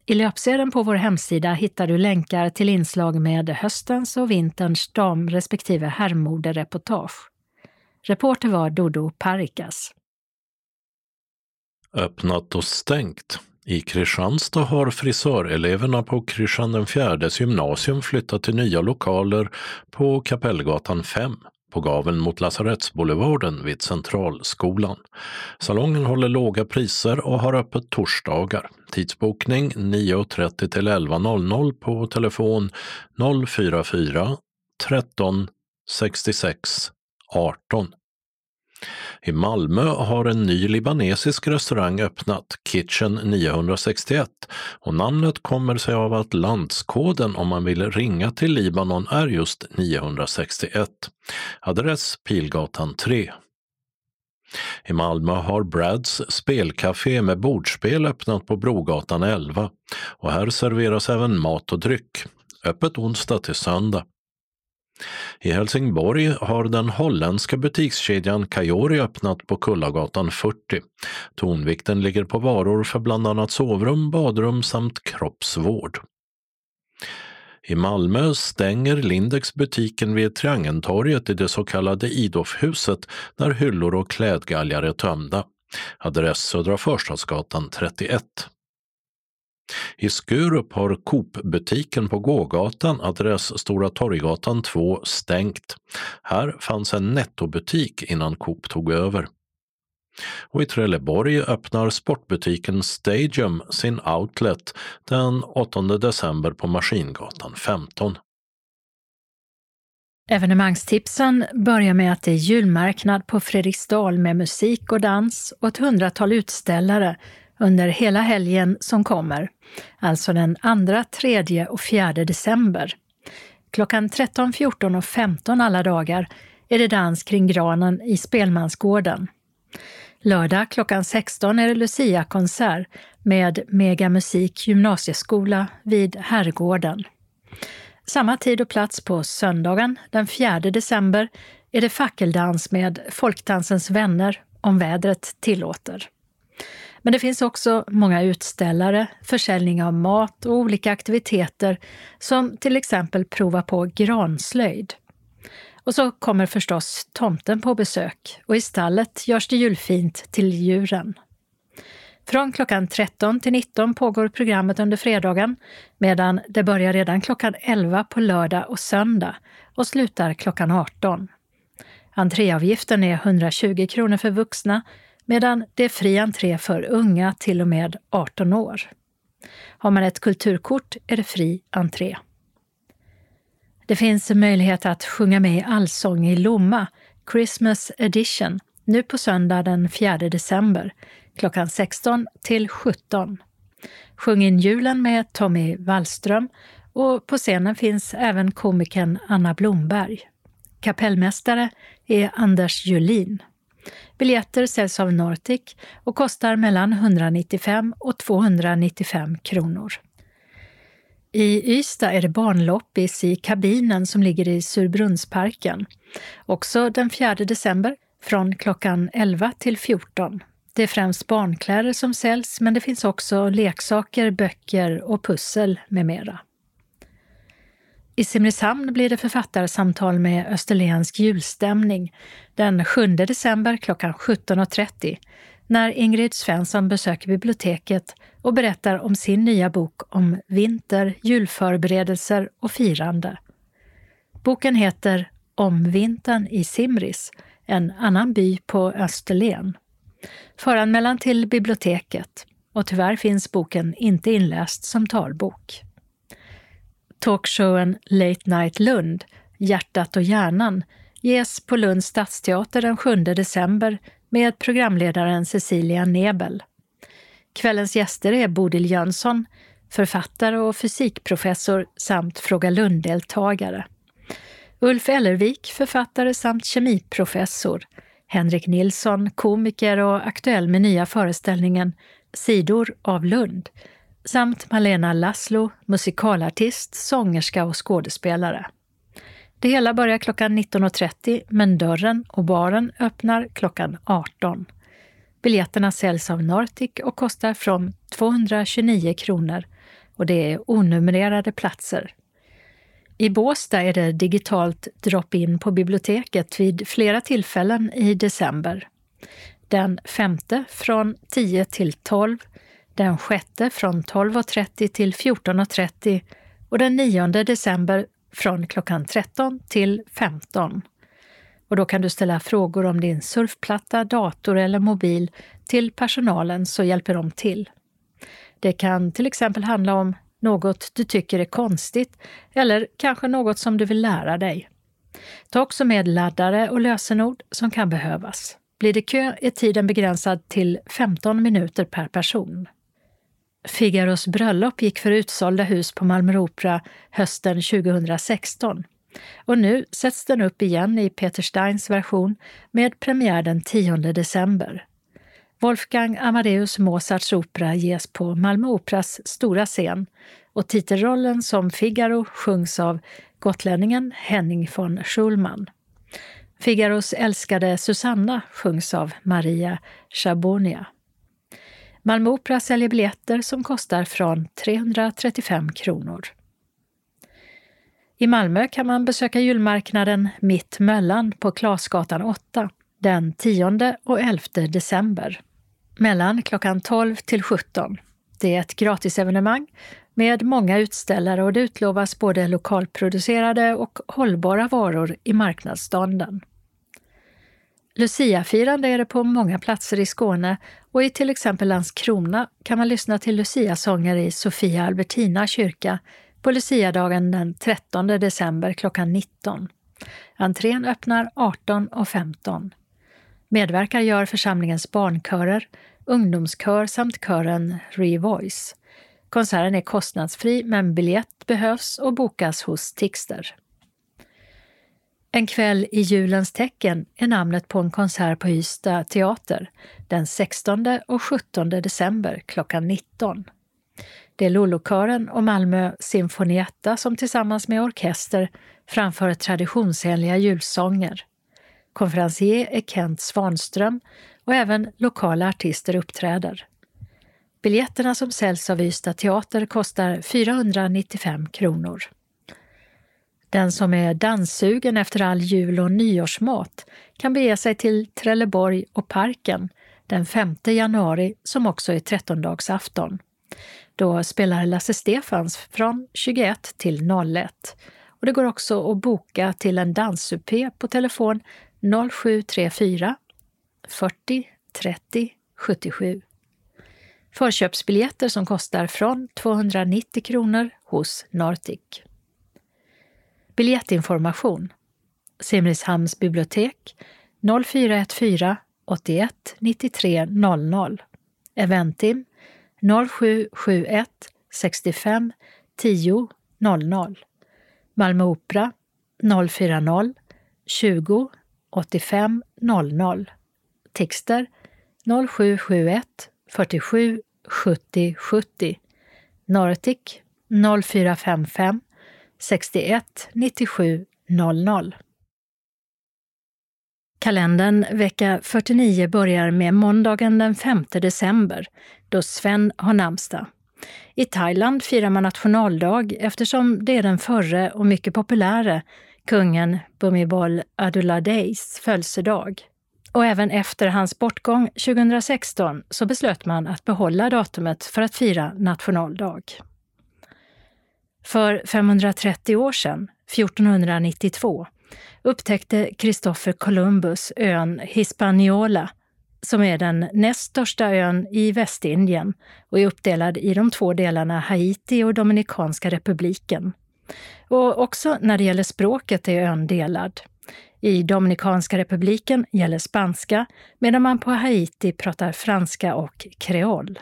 I löpsedeln på vår hemsida hittar du länkar till inslag med höstens och vinterns dam respektive herrmodereportage. Reporter var Dodo Parikas. Öppnat och stängt. I Kristianstad har frisöreleverna på Kristian den fjärdes gymnasium flyttat till nya lokaler på Kapellgatan 5 på gaveln mot Lasarettsboulevarden vid Centralskolan. Salongen håller låga priser och har öppet torsdagar. Tidsbokning 9.30 till 11.00 på telefon 044 13 66 18. I Malmö har en ny libanesisk restaurang öppnat, Kitchen 961, och namnet kommer sig av att landskoden om man vill ringa till Libanon är just 961. Adress Pilgatan 3. I Malmö har Brads spelcafé med bordspel öppnat på Brogatan 11 och här serveras även mat och dryck. Öppet onsdag till söndag. I Helsingborg har den holländska butikskedjan Kajori öppnat på Kullagatan 40. Tonvikten ligger på varor för bland annat sovrum, badrum samt kroppsvård. I Malmö stänger Lindex butiken vid Triangeltorget i det så kallade Idofhuset när hyllor och klädgalgar är tömda. Adress Södra Förstadsgatan 31. I Skurup har Coop-butiken på gågatan, adress Stora Torggatan 2, stängt. Här fanns en nettobutik innan Coop tog över. Och i Trelleborg öppnar sportbutiken Stadium sin outlet den 8 december på Maskingatan 15. Evenemangstipsen börjar med att det är julmarknad på Fredriksdal med musik och dans och ett hundratal utställare under hela helgen som kommer, alltså den 2, 3 och 4 december. Klockan 13, 14 och 15 alla dagar är det dans kring granen i Spelmansgården. Lördag klockan 16 är det Lucia-konsert med Megamusik gymnasieskola vid Herrgården. Samma tid och plats på söndagen den 4 december är det fackeldans med Folkdansens vänner om vädret tillåter. Men det finns också många utställare, försäljning av mat och olika aktiviteter som till exempel prova på granslöjd. Och så kommer förstås tomten på besök och i stallet görs det julfint till djuren. Från klockan 13 till 19 pågår programmet under fredagen medan det börjar redan klockan 11 på lördag och söndag och slutar klockan 18. Entréavgiften är 120 kronor för vuxna medan det är fri entré för unga till och med 18 år. Har man ett kulturkort är det fri entré. Det finns möjlighet att sjunga med i Allsång i Lomma, Christmas edition, nu på söndag den 4 december klockan 16 till 17. Sjung in julen med Tommy Wallström och på scenen finns även komikern Anna Blomberg. Kapellmästare är Anders Julin. Biljetter säljs av Nortic och kostar mellan 195 och 295 kronor. I Ystad är det barnloppis i kabinen som ligger i Surbrunnsparken. Också den 4 december från klockan 11 till 14. Det är främst barnkläder som säljs, men det finns också leksaker, böcker och pussel med mera. I Simrishamn blir det författarsamtal med Österlensk julstämning den 7 december klockan 17.30 när Ingrid Svensson besöker biblioteket och berättar om sin nya bok om vinter, julförberedelser och firande. Boken heter Om vintern i Simris, en annan by på Österlen. Föranmälan till biblioteket och tyvärr finns boken inte inläst som talbok. Talkshowen Late Night Lund, Hjärtat och hjärnan, ges på Lunds stadsteater den 7 december med programledaren Cecilia Nebel. Kvällens gäster är Bodil Jönsson, författare och fysikprofessor samt Fråga Lund-deltagare. Ulf Ellervik, författare samt kemiprofessor. Henrik Nilsson, komiker och aktuell med nya föreställningen Sidor av Lund samt Malena Laszlo, musikalartist, sångerska och skådespelare. Det hela börjar klockan 19.30 men dörren och baren öppnar klockan 18. Biljetterna säljs av Nortic och kostar från 229 kronor och det är onumrerade platser. I Båstad är det digitalt drop-in på biblioteket vid flera tillfällen i december. Den femte från 10 till 12, den sjätte från 12.30 till 14.30 och den 9 december från klockan 13 till 15. Och då kan du ställa frågor om din surfplatta, dator eller mobil till personalen så hjälper de till. Det kan till exempel handla om något du tycker är konstigt eller kanske något som du vill lära dig. Ta också med laddare och lösenord som kan behövas. Blir det kö är tiden begränsad till 15 minuter per person. Figaros bröllop gick för utsålda hus på Malmö Opera hösten 2016 och nu sätts den upp igen i Peter Steins version med premiär den 10 december. Wolfgang Amadeus Mozarts opera ges på Malmö Operas stora scen och titelrollen som Figaro sjungs av gotlänningen Henning von Schulman. Figaros älskade Susanna sjungs av Maria Chabonia. Malmö Opera säljer biljetter som kostar från 335 kronor. I Malmö kan man besöka julmarknaden Mitt Möllan på Klasgatan 8 den 10 och 11 december mellan klockan 12 till 17. Det är ett gratisevenemang med många utställare och det utlovas både lokalproducerade och hållbara varor i marknadsstånden. Luciafirande är det på många platser i Skåne och i till exempel Landskrona kan man lyssna till Luciasånger i Sofia Albertina kyrka på Luciadagen den 13 december klockan 19. Entrén öppnar 18.15. Medverkar gör församlingens barnkörer, ungdomskör samt kören Revoice. Konserten är kostnadsfri men biljett behövs och bokas hos Tixter. En kväll i julens tecken är namnet på en konsert på Ystad teater den 16 och 17 december klockan 19. Det är Lollokören och Malmö Sinfonietta som tillsammans med orkester framför traditionsenliga julsånger. Konferencier är Kent Svanström och även lokala artister uppträder. Biljetterna som säljs av Ystad Teater kostar 495 kronor. Den som är danssugen efter all jul och nyårsmat kan bege sig till Trelleborg och Parken den 5 januari som också är trettondagsafton. Då spelar Lasse Stefans från 21 till 01. Och det går också att boka till en danssupé på telefon 0734 40 30 77. Förköpsbiljetter som kostar från 290 kronor hos Nortic. Biljettinformation. Simrishamns bibliotek 0414 81 93 00 Eventim 0771 65 10 00 Malmö Opera 040 20 85 00 Tixter 0771 47 70 70 Nortic 0455 61 97 00 Kalendern vecka 49 börjar med måndagen den 5 december då Sven har namnsdag. I Thailand firar man nationaldag eftersom det är den förre och mycket populäre kungen Bhumibol Adulladeis födelsedag. Och även efter hans bortgång 2016 så beslöt man att behålla datumet för att fira nationaldag. För 530 år sedan, 1492, upptäckte Kristoffer Columbus ön Hispaniola som är den näst största ön i Västindien och är uppdelad i de två delarna Haiti och Dominikanska republiken. Och också när det gäller språket är ön delad. I Dominikanska republiken gäller spanska medan man på Haiti pratar franska och kreol.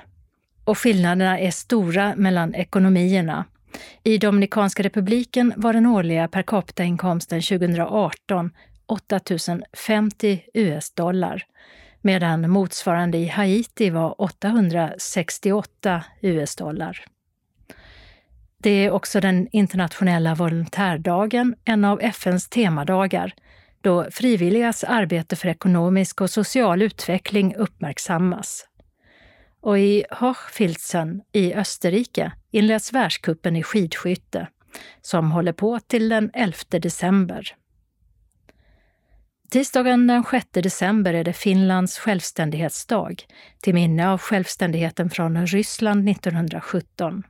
Och skillnaderna är stora mellan ekonomierna. I Dominikanska republiken var den årliga per capita-inkomsten 2018 8 050 US-dollar medan motsvarande i Haiti var 868 US-dollar. Det är också den internationella volontärdagen, en av FNs temadagar, då frivilligas arbete för ekonomisk och social utveckling uppmärksammas. Och i Hochfilzen i Österrike inleds världskuppen i skidskytte som håller på till den 11 december. Tisdagen den 6 december är det Finlands självständighetsdag till minne av självständigheten från Ryssland 1917.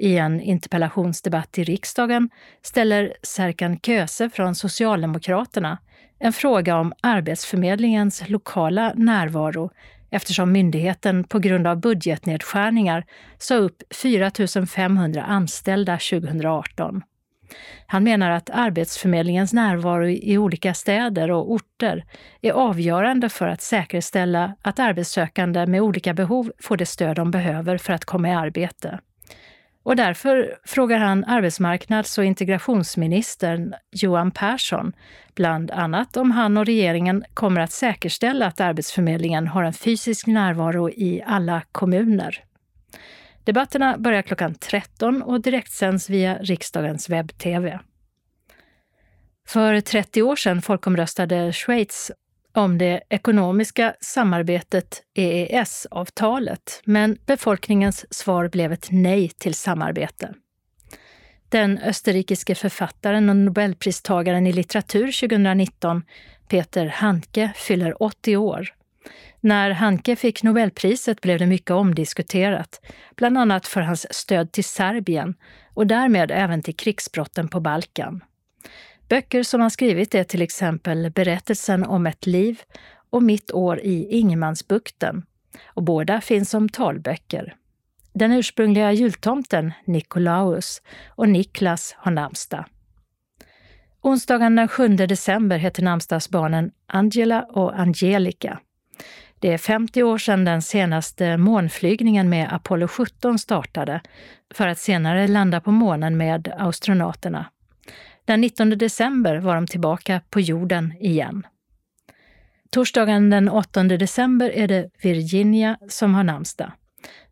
I en interpellationsdebatt i riksdagen ställer Serkan Köse från Socialdemokraterna en fråga om Arbetsförmedlingens lokala närvaro eftersom myndigheten på grund av budgetnedskärningar sa upp 4 500 anställda 2018. Han menar att Arbetsförmedlingens närvaro i olika städer och orter är avgörande för att säkerställa att arbetssökande med olika behov får det stöd de behöver för att komma i arbete. Och därför frågar han arbetsmarknads och integrationsministern Johan Persson bland annat om han och regeringen kommer att säkerställa att Arbetsförmedlingen har en fysisk närvaro i alla kommuner. Debatterna börjar klockan 13 och direktsänds via riksdagens webb-tv. För 30 år sedan folkomröstade Schweiz om det ekonomiska samarbetet EES-avtalet, men befolkningens svar blev ett nej till samarbete. Den österrikiske författaren och nobelpristagaren i litteratur 2019, Peter Handke, fyller 80 år. När Handke fick Nobelpriset blev det mycket omdiskuterat, bland annat för hans stöd till Serbien och därmed även till krigsbrotten på Balkan. Böcker som han skrivit är till exempel Berättelsen om ett liv och Mitt år i Ingemansbukten. Och båda finns som talböcker. Den ursprungliga jultomten, Nikolaus, och Niklas har namnsdag. Onsdagen den 7 december heter namnsdagsbarnen Angela och Angelica. Det är 50 år sedan den senaste månflygningen med Apollo 17 startade, för att senare landa på månen med astronauterna. Den 19 december var de tillbaka på jorden igen. Torsdagen den 8 december är det Virginia som har namnsdag.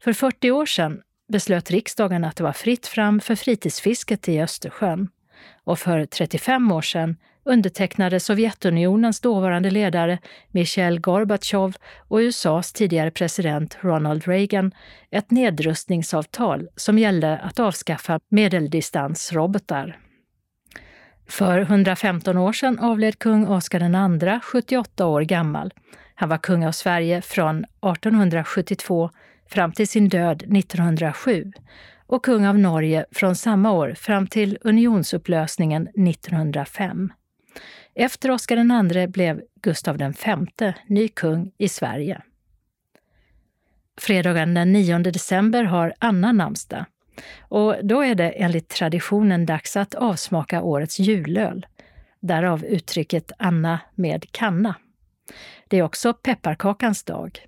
För 40 år sedan beslöt riksdagen att det var fritt fram för fritidsfisket i Östersjön. Och för 35 år sedan undertecknade Sovjetunionens dåvarande ledare Michail Gorbatjov och USAs tidigare president Ronald Reagan ett nedrustningsavtal som gällde att avskaffa medeldistansrobotar. För 115 år sedan avled kung Oscar II, 78 år gammal. Han var kung av Sverige från 1872 fram till sin död 1907 och kung av Norge från samma år fram till unionsupplösningen 1905. Efter Oscar II blev Gustav V ny kung i Sverige. Fredagen den 9 december har Anna namnsdag. Och då är det enligt traditionen dags att avsmaka årets julöl. Därav uttrycket Anna med kanna. Det är också pepparkakans dag.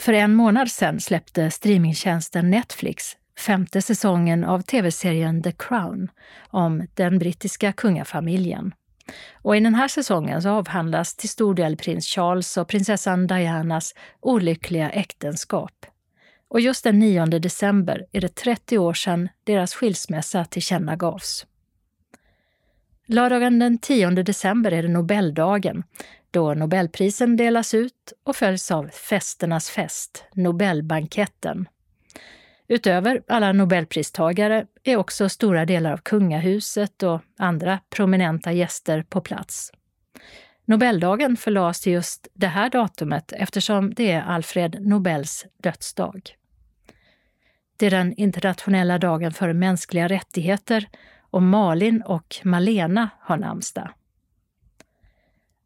För en månad sedan släppte streamingtjänsten Netflix femte säsongen av tv-serien The Crown om den brittiska kungafamiljen. Och I den här säsongen så avhandlas till stor del prins Charles och prinsessan Dianas olyckliga äktenskap. Och just den 9 december är det 30 år sedan deras skilsmässa tillkännagavs. Lördagen den 10 december är det Nobeldagen, då Nobelprisen delas ut och följs av festernas fest, Nobelbanketten. Utöver alla Nobelpristagare är också stora delar av kungahuset och andra prominenta gäster på plats. Nobeldagen förlades till just det här datumet eftersom det är Alfred Nobels dödsdag. Det är den internationella dagen för mänskliga rättigheter och Malin och Malena har namnsdag.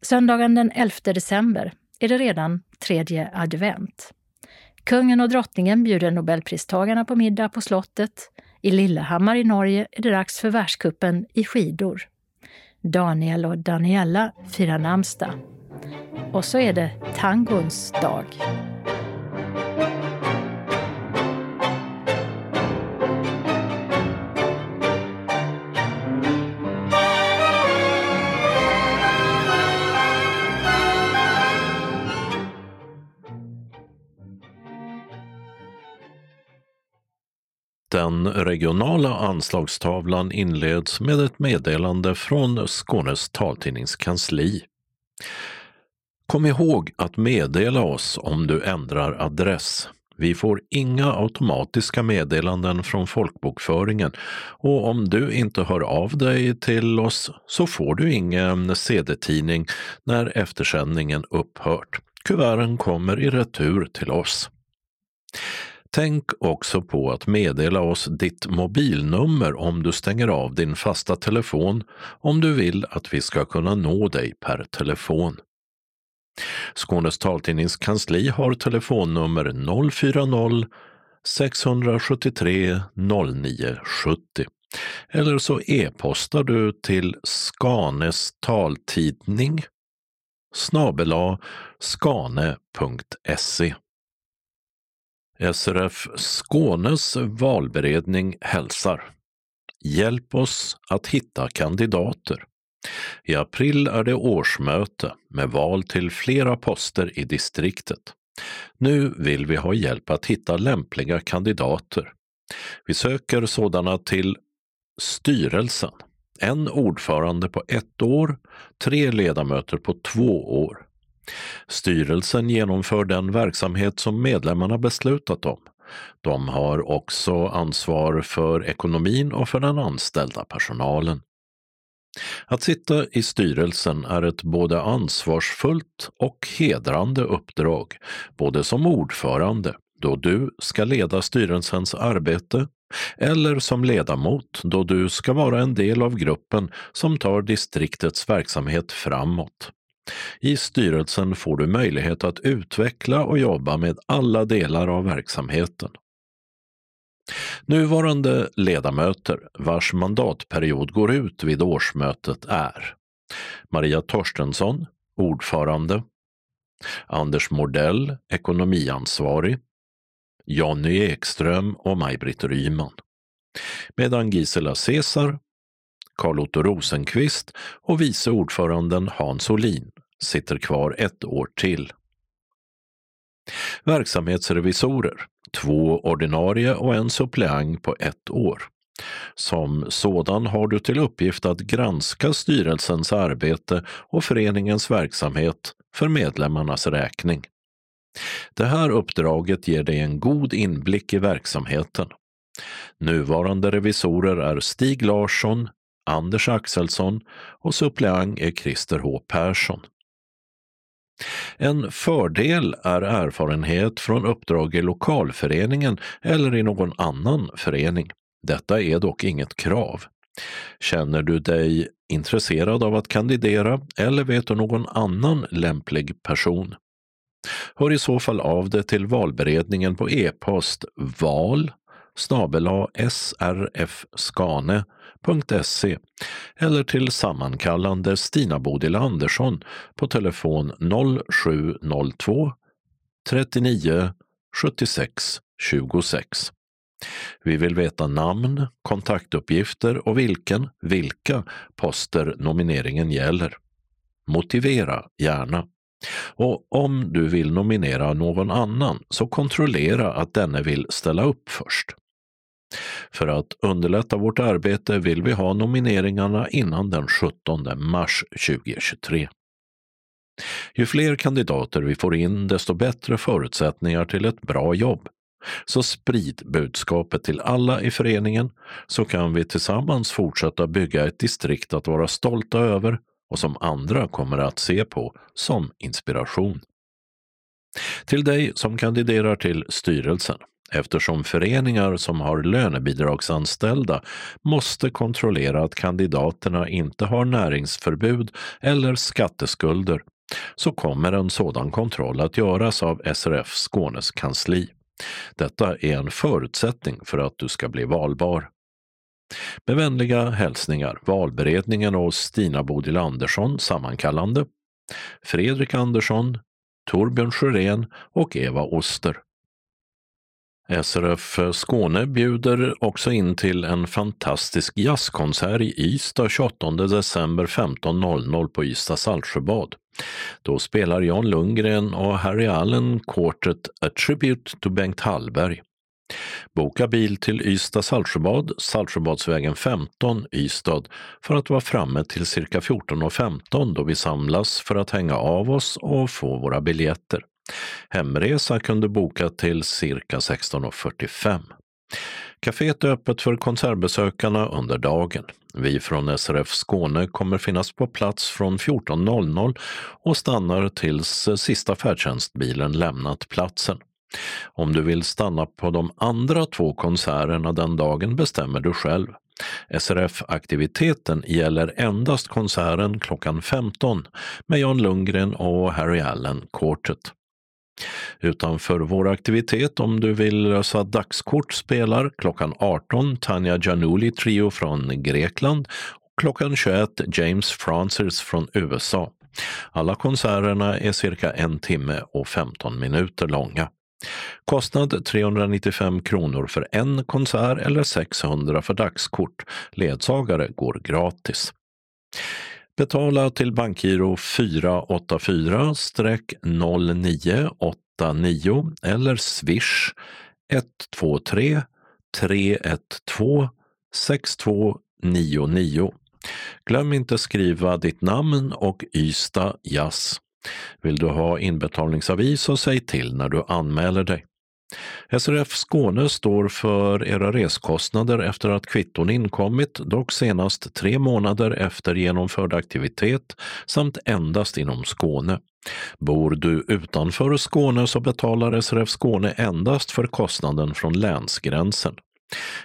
Söndagen den 11 december är det redan tredje advent. Kungen och drottningen bjuder Nobelpristagarna på middag på slottet. I Lillehammar i Norge är det dags för världskuppen i skidor. Daniel och Daniela firar namnsdag. Och så är det tangons dag. Den regionala anslagstavlan inleds med ett meddelande från Skånes taltidningskansli. Kom ihåg att meddela oss om du ändrar adress. Vi får inga automatiska meddelanden från folkbokföringen och om du inte hör av dig till oss så får du ingen CD-tidning när eftersändningen upphört. Kuverten kommer i retur till oss. Tänk också på att meddela oss ditt mobilnummer om du stänger av din fasta telefon om du vill att vi ska kunna nå dig per telefon. Skånes taltidnings kansli har telefonnummer 040 673 0970 eller så e-postar du till Skanes taltidning snabela skane.se. SRF Skånes valberedning hälsar. Hjälp oss att hitta kandidater. I april är det årsmöte med val till flera poster i distriktet. Nu vill vi ha hjälp att hitta lämpliga kandidater. Vi söker sådana till styrelsen. En ordförande på ett år, tre ledamöter på två år. Styrelsen genomför den verksamhet som medlemmarna beslutat om. De har också ansvar för ekonomin och för den anställda personalen. Att sitta i styrelsen är ett både ansvarsfullt och hedrande uppdrag, både som ordförande, då du ska leda styrelsens arbete, eller som ledamot, då du ska vara en del av gruppen som tar distriktets verksamhet framåt. I styrelsen får du möjlighet att utveckla och jobba med alla delar av verksamheten. Nuvarande ledamöter vars mandatperiod går ut vid årsmötet är Maria Torstensson, ordförande, Anders Mordell, ekonomiansvarig, Jonny Ekström och Maj-Britt Ryman. Medan Gisela Cesar, Carl-Otto Rosenqvist och vice ordföranden Hans Olin sitter kvar ett år till. Verksamhetsrevisorer, två ordinarie och en suppleant på ett år. Som sådan har du till uppgift att granska styrelsens arbete och föreningens verksamhet för medlemmarnas räkning. Det här uppdraget ger dig en god inblick i verksamheten. Nuvarande revisorer är Stig Larsson, Anders Axelsson och suppleant är Christer H Persson. En fördel är erfarenhet från uppdrag i lokalföreningen eller i någon annan förening. Detta är dock inget krav. Känner du dig intresserad av att kandidera eller vet du någon annan lämplig person? Hör i så fall av dig till valberedningen på e-post val srfskane.se eller till sammankallande Stina Bodil Andersson på telefon 0702 39 76 26. Vi vill veta namn, kontaktuppgifter och vilken, vilka poster nomineringen gäller. Motivera gärna. Och om du vill nominera någon annan så kontrollera att denne vill ställa upp först. För att underlätta vårt arbete vill vi ha nomineringarna innan den 17 mars 2023. Ju fler kandidater vi får in, desto bättre förutsättningar till ett bra jobb. Så sprid budskapet till alla i föreningen så kan vi tillsammans fortsätta bygga ett distrikt att vara stolta över och som andra kommer att se på som inspiration. Till dig som kandiderar till styrelsen eftersom föreningar som har lönebidragsanställda måste kontrollera att kandidaterna inte har näringsförbud eller skatteskulder så kommer en sådan kontroll att göras av SRF Skånes kansli. Detta är en förutsättning för att du ska bli valbar. Med vänliga hälsningar valberedningen och Stina Bodil Andersson sammankallande, Fredrik Andersson, Torbjörn Sjörén och Eva Oster. SRF Skåne bjuder också in till en fantastisk jazzkonsert i Ystad 28 december 15.00 på Ystad Saltsjöbad. Då spelar Jan Lundgren och Harry Allen Quartet A Tribute to Bengt Hallberg. Boka bil till Ystad Saltsjöbad, Saltsjöbadsvägen 15, Ystad, för att vara framme till cirka 14.15 då vi samlas för att hänga av oss och få våra biljetter. Hemresa kunde boka till cirka 16.45. Caféet är öppet för konsertbesökarna under dagen. Vi från SRF Skåne kommer finnas på plats från 14.00 och stannar tills sista färdtjänstbilen lämnat platsen. Om du vill stanna på de andra två konserterna den dagen bestämmer du själv. SRF-aktiviteten gäller endast konserten klockan 15 med Jan Lundgren och Harry Allen Quartet. Utanför vår aktivitet om du vill lösa dagskort spelar klockan 18 Tanja Giannuli Trio från Grekland och klockan 21 James Francis från USA. Alla konserterna är cirka en timme och 15 minuter långa. Kostnad 395 kronor för en konsert eller 600 för dagskort. Ledsagare går gratis. Betala till bankgiro 484-0989 eller swish 123 312 6299. Glöm inte skriva ditt namn och Ystad Jazz. Vill du ha inbetalningsavis så säg till när du anmäler dig. SRF Skåne står för era reskostnader efter att kvitton inkommit, dock senast tre månader efter genomförd aktivitet samt endast inom Skåne. Bor du utanför Skåne så betalar SRF Skåne endast för kostnaden från länsgränsen.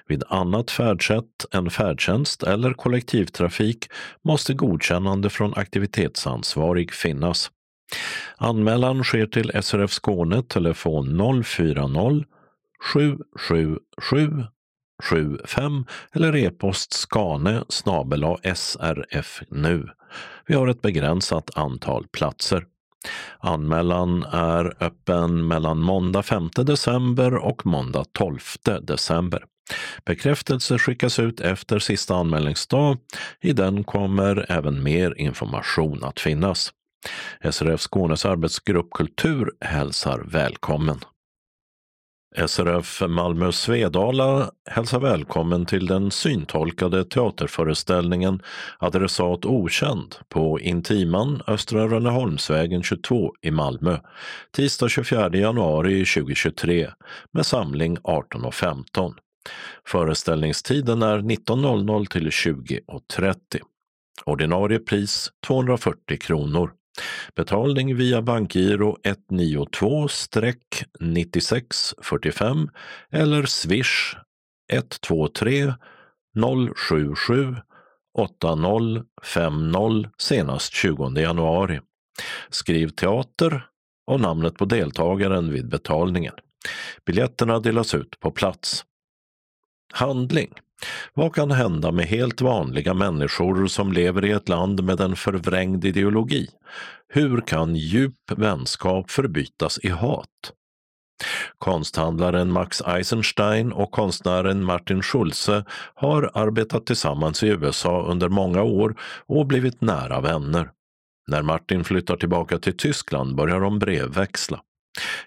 Vid annat färdsätt än färdtjänst eller kollektivtrafik måste godkännande från aktivitetsansvarig finnas. Anmälan sker till SRF Skåne, telefon 040 777 75 eller e-post skane srf nu. Vi har ett begränsat antal platser. Anmälan är öppen mellan måndag 5 december och måndag 12 december. Bekräftelse skickas ut efter sista anmälningsdag. I den kommer även mer information att finnas. SRF Skånes arbetsgrupp Kultur hälsar välkommen. SRF Malmö Svedala hälsar välkommen till den syntolkade teaterföreställningen Adressat okänd på Intiman, Östra Rönneholmsvägen 22 i Malmö tisdag 24 januari 2023 med samling 18.15. Föreställningstiden är 19.00 till 20.30. Ordinarie pris 240 kronor. Betalning via bankgiro 192-9645 eller swish 123 077 8050 senast 20 januari. Skriv teater och namnet på deltagaren vid betalningen. Biljetterna delas ut på plats. Handling vad kan hända med helt vanliga människor som lever i ett land med en förvrängd ideologi? Hur kan djup vänskap förbytas i hat? Konsthandlaren Max Eisenstein och konstnären Martin Schulze har arbetat tillsammans i USA under många år och blivit nära vänner. När Martin flyttar tillbaka till Tyskland börjar de brevväxla.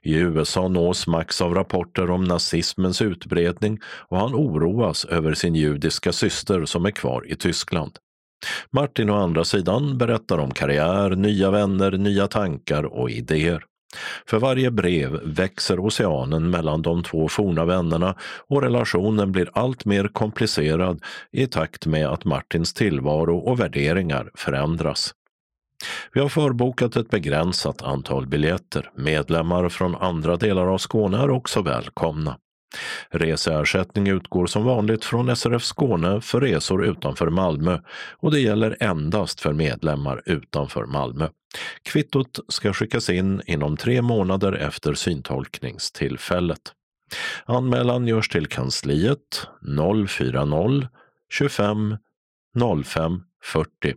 I USA nås Max av rapporter om nazismens utbredning och han oroas över sin judiska syster som är kvar i Tyskland. Martin å andra sidan berättar om karriär, nya vänner, nya tankar och idéer. För varje brev växer oceanen mellan de två forna vännerna och relationen blir allt mer komplicerad i takt med att Martins tillvaro och värderingar förändras. Vi har förbokat ett begränsat antal biljetter. Medlemmar från andra delar av Skåne är också välkomna. Reseersättning utgår som vanligt från SRF Skåne för resor utanför Malmö och det gäller endast för medlemmar utanför Malmö. Kvittot ska skickas in inom tre månader efter syntolkningstillfället. Anmälan görs till kansliet 040 25 05 40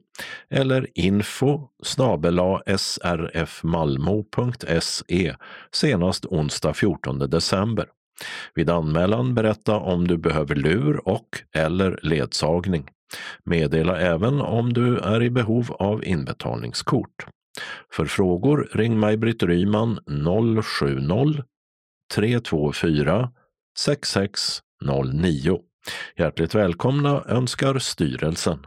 eller info srfmalmo.se senast onsdag 14 december. Vid anmälan berätta om du behöver lur och eller ledsagning. Meddela även om du är i behov av inbetalningskort. För frågor ring Maj-Britt Ryman 070 324 6609. Hjärtligt välkomna önskar styrelsen.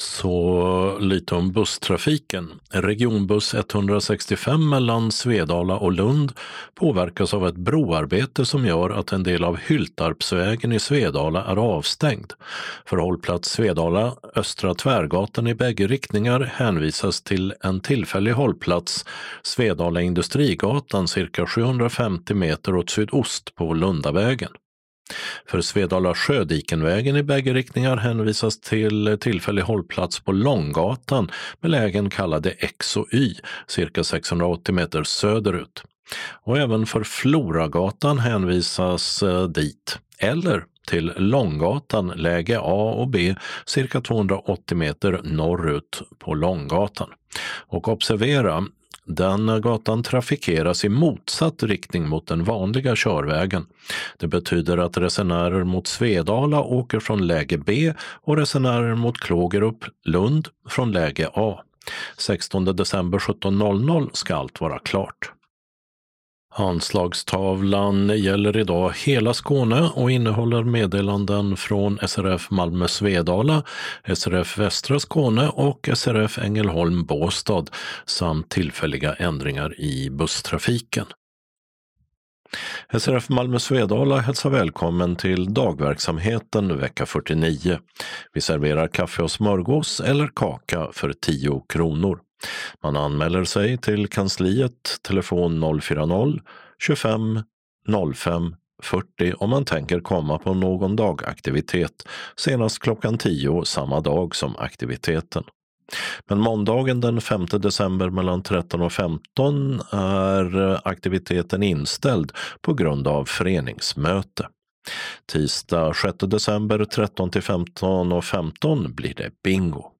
Så lite om busstrafiken. Regionbuss 165 mellan Svedala och Lund påverkas av ett broarbete som gör att en del av Hyltarpsvägen i Svedala är avstängd. För hållplats Svedala, Östra Tvärgatan i bägge riktningar hänvisas till en tillfällig hållplats Svedala Industrigatan cirka 750 meter åt sydost på Lundavägen. För Svedala Sjödikenvägen i bägge riktningar hänvisas till tillfällig hållplats på Långgatan med lägen kallade X och Y, cirka 680 meter söderut. Och även för Floragatan hänvisas eh, dit, eller till Långgatan, läge A och B, cirka 280 meter norrut på Långgatan. Och observera, den gatan trafikeras i motsatt riktning mot den vanliga körvägen. Det betyder att resenärer mot Svedala åker från läge B och resenärer mot Klågerup, Lund från läge A. 16 december 17.00 ska allt vara klart. Anslagstavlan gäller idag hela Skåne och innehåller meddelanden från SRF Malmö Svedala, SRF Västra Skåne och SRF Ängelholm Båstad samt tillfälliga ändringar i busstrafiken. SRF Malmö Svedala hälsar välkommen till dagverksamheten vecka 49. Vi serverar kaffe och smörgås eller kaka för 10 kronor. Man anmäler sig till kansliet, telefon 040-25 05 40 om man tänker komma på någon dagaktivitet senast klockan 10 samma dag som aktiviteten. Men måndagen den 5 december mellan 13 och 15 är aktiviteten inställd på grund av föreningsmöte. Tisdag 6 december 13 till 15 och 15 blir det bingo.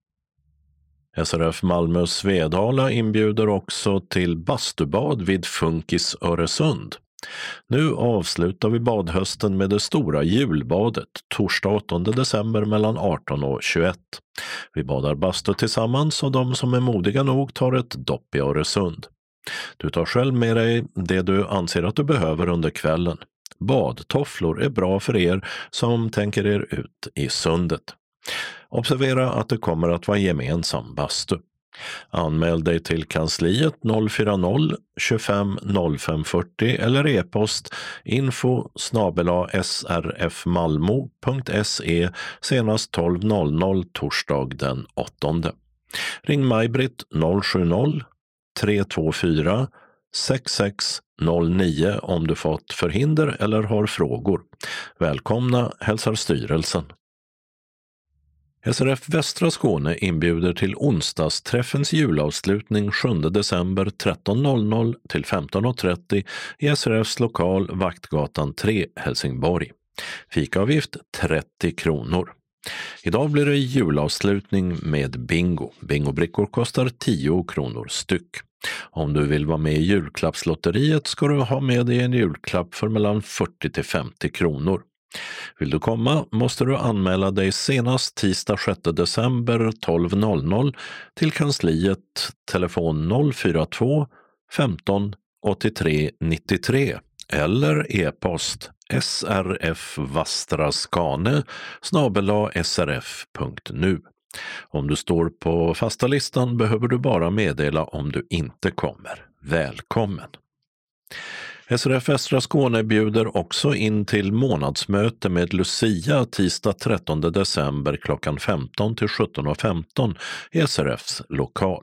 SRF Malmö Svedala inbjuder också till bastubad vid Funkis Öresund. Nu avslutar vi badhösten med det stora julbadet torsdag 8 december mellan 18 och 21. Vi badar bastu tillsammans och de som är modiga nog tar ett dopp i Öresund. Du tar själv med dig det du anser att du behöver under kvällen. Badtofflor är bra för er som tänker er ut i sundet. Observera att det kommer att vara gemensam bastu. Anmäl dig till kansliet 040 25 05 40 eller e-post info srfmalmo.se senast 12.00 torsdag den 8. Ring Maj-Britt 070 324 6609 om du fått förhinder eller har frågor. Välkomna hälsar styrelsen. SRF Västra Skåne inbjuder till onsdagsträffens julavslutning 7 december 13.00 till 15.30 i SRFs lokal Vaktgatan 3, Helsingborg. Fikaavgift 30 kronor. Idag blir det julavslutning med bingo. Bingobrickor kostar 10 kronor styck. Om du vill vara med i julklappslotteriet ska du ha med dig en julklapp för mellan 40 till 50 kronor. Vill du komma måste du anmäla dig senast tisdag 6 december 12.00 till kansliet telefon 042 15 83 93 eller e-post srfvastraskane srf.nu. Om du står på fasta listan behöver du bara meddela om du inte kommer. Välkommen! SRF Västra Skåne bjuder också in till månadsmöte med Lucia tisdag 13 december klockan 15 till 17.15 i SRFs lokal.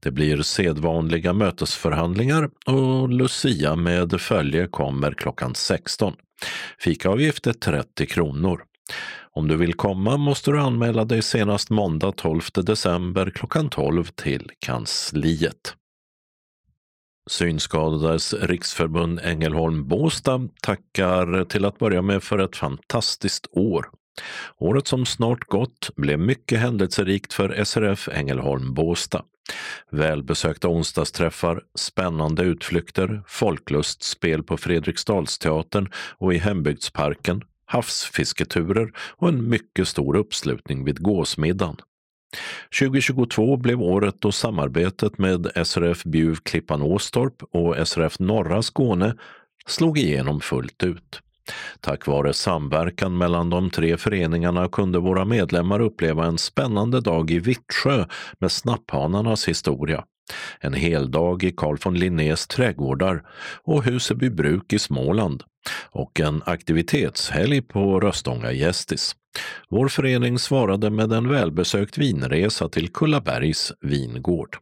Det blir sedvanliga mötesförhandlingar och Lucia med följe kommer klockan 16. Fikaavgift är 30 kronor. Om du vill komma måste du anmäla dig senast måndag 12 december klockan 12 till kansliet. Synskadades riksförbund Ängelholm Båstad tackar till att börja med för ett fantastiskt år. Året som snart gått blev mycket händelserikt för SRF Ängelholm Båstad. Välbesökta onsdagsträffar, spännande utflykter, folklustspel på Fredriksdalsteatern och i Hembygdsparken, havsfisketurer och en mycket stor uppslutning vid gåsmiddagen. 2022 blev året då samarbetet med SRF Bjuv Klippan Åstorp och SRF Norra Skåne slog igenom fullt ut. Tack vare samverkan mellan de tre föreningarna kunde våra medlemmar uppleva en spännande dag i Vittsjö med snapphanarnas historia. En hel dag i Carl von Linnés trädgårdar och Huseby bruk i Småland och en aktivitetshelg på Röstånga Gästis. Vår förening svarade med en välbesökt vinresa till Kullabergs vingård.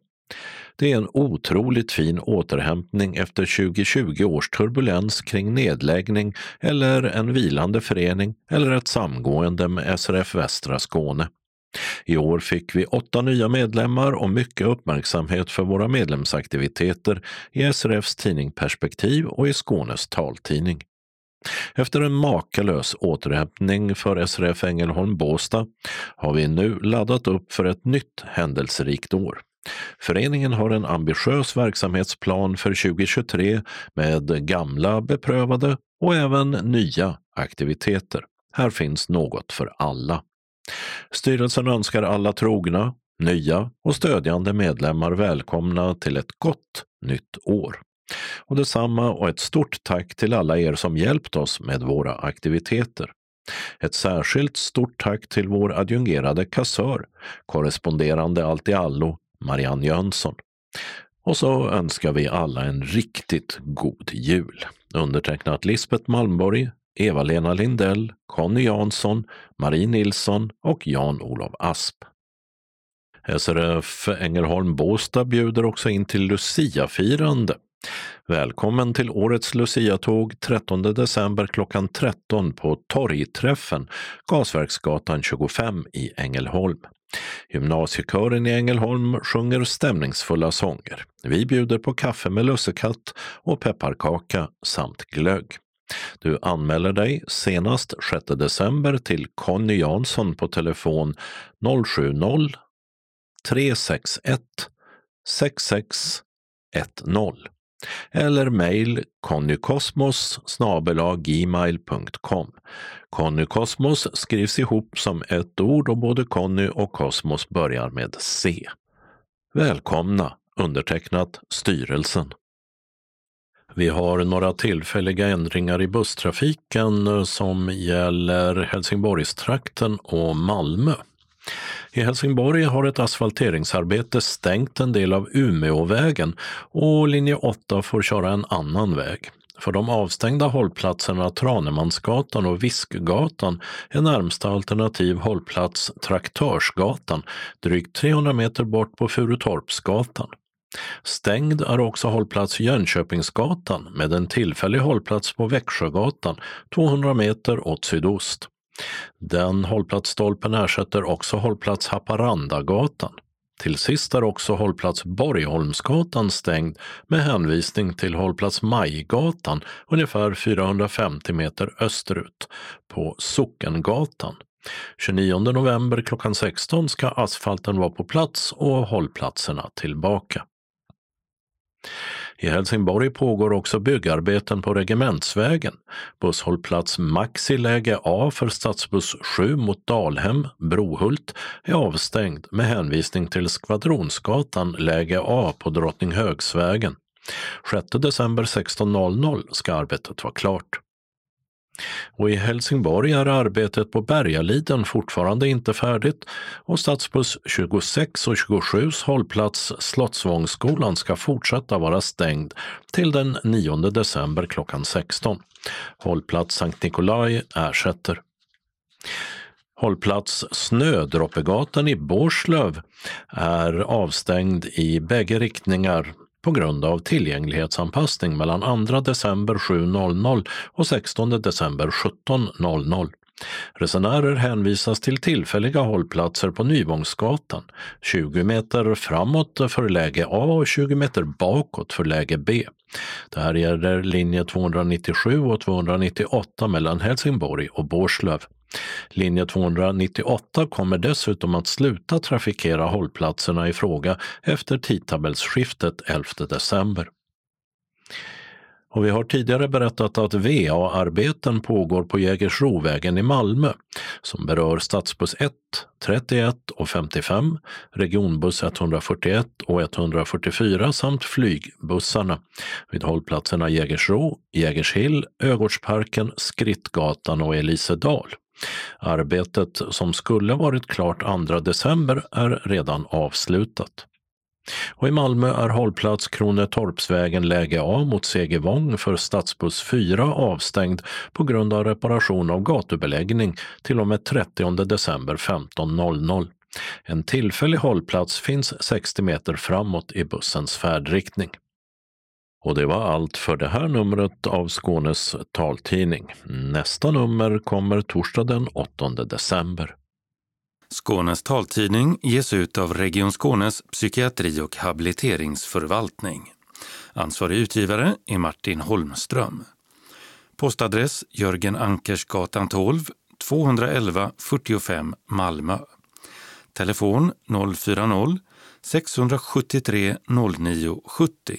Det är en otroligt fin återhämtning efter 2020 års turbulens kring nedläggning eller en vilande förening eller ett samgående med SRF Västra Skåne. I år fick vi åtta nya medlemmar och mycket uppmärksamhet för våra medlemsaktiviteter i SRFs tidning Perspektiv och i Skånes taltidning. Efter en makalös återhämtning för SRF Ängelholm Båstad har vi nu laddat upp för ett nytt händelserikt år. Föreningen har en ambitiös verksamhetsplan för 2023 med gamla beprövade och även nya aktiviteter. Här finns något för alla. Styrelsen önskar alla trogna, nya och stödjande medlemmar välkomna till ett gott nytt år. Och detsamma och ett stort tack till alla er som hjälpt oss med våra aktiviteter. Ett särskilt stort tack till vår adjungerade kassör, korresponderande allt i allo, Marianne Jönsson. Och så önskar vi alla en riktigt god jul. Undertecknat Lisbeth Malmborg, Eva-Lena Lindell, Conny Jansson, Marie Nilsson och Jan-Olof Asp. SRF Ängelholm Båstad bjuder också in till Lucia-firande. Välkommen till årets Lucia-tåg 13 december klockan 13 på Torgträffen, Gasverksgatan 25 i Ängelholm. Gymnasiekören i Ängelholm sjunger stämningsfulla sånger. Vi bjuder på kaffe med lussekatt och pepparkaka samt glögg. Du anmäler dig senast 6 december till Conny Jansson på telefon 070 361 6610 eller mejl connykosmos gmail.com. Connykosmos skrivs ihop som ett ord och både Conny och Kosmos börjar med C. Välkomna! Undertecknat Styrelsen. Vi har några tillfälliga ändringar i busstrafiken eh, som gäller Helsingborgstrakten och Malmö. I Helsingborg har ett asfalteringsarbete stängt en del av Umeåvägen och linje 8 får köra en annan väg. För de avstängda hållplatserna Tranemansgatan och Viskgatan är närmsta alternativ hållplats Traktörsgatan, drygt 300 meter bort på Furutorpsgatan. Stängd är också hållplats Jönköpingsgatan med en tillfällig hållplats på Växjögatan 200 meter åt sydost. Den hållplatsstolpen ersätter också hållplats Haparandagatan. Till sist är också hållplats Borgholmsgatan stängd med hänvisning till hållplats Majgatan ungefär 450 meter österut på Sockengatan. 29 november klockan 16 ska asfalten vara på plats och hållplatserna tillbaka. I Helsingborg pågår också byggarbeten på Regementsvägen. Busshållplats Maxi läge A för stadsbuss 7 mot Dalhem, Brohult, är avstängd med hänvisning till Skvadronsgatan läge A på Drottninghögsvägen. 6 december 16.00 ska arbetet vara klart. Och i Helsingborg är arbetet på Bergaliden fortfarande inte färdigt och stadsbuss 26 och 27 hållplats Slottsvångsskolan ska fortsätta vara stängd till den 9 december klockan 16. Hållplats Sankt Nikolaj ersätter. Hållplats Snödroppegatan i Bårslöv är avstängd i bägge riktningar på grund av tillgänglighetsanpassning mellan 2 december 7.00 och 16 december 17.00. Resenärer hänvisas till tillfälliga hållplatser på Nyvångsgatan, 20 meter framåt för läge A och 20 meter bakåt för läge B. Det här gäller linje 297 och 298 mellan Helsingborg och Bårslöv. Linje 298 kommer dessutom att sluta trafikera hållplatserna i fråga efter tidtabellsskiftet 11 december. Och vi har tidigare berättat att VA-arbeten pågår på Jägersrovägen i Malmö som berör stadsbuss 1, 31 och 55, regionbuss 141 och 144 samt flygbussarna vid hållplatserna Jägersro, Jägershill, Ögårdsparken, Skrittgatan och Elisedal. Arbetet som skulle varit klart 2 december är redan avslutat. Och I Malmö är hållplats Kronetorpsvägen läge A mot Segevång för stadsbuss 4 avstängd på grund av reparation av gatubeläggning till och med 30 december 15.00. En tillfällig hållplats finns 60 meter framåt i bussens färdriktning. Och det var allt för det här numret av Skånes taltidning. Nästa nummer kommer torsdag den 8 december. Skånes taltidning ges ut av Region Skånes psykiatri och habiliteringsförvaltning. Ansvarig utgivare är Martin Holmström. Postadress Jörgen Ankersgatan 12, 211 45 Malmö. Telefon 040-673 0970.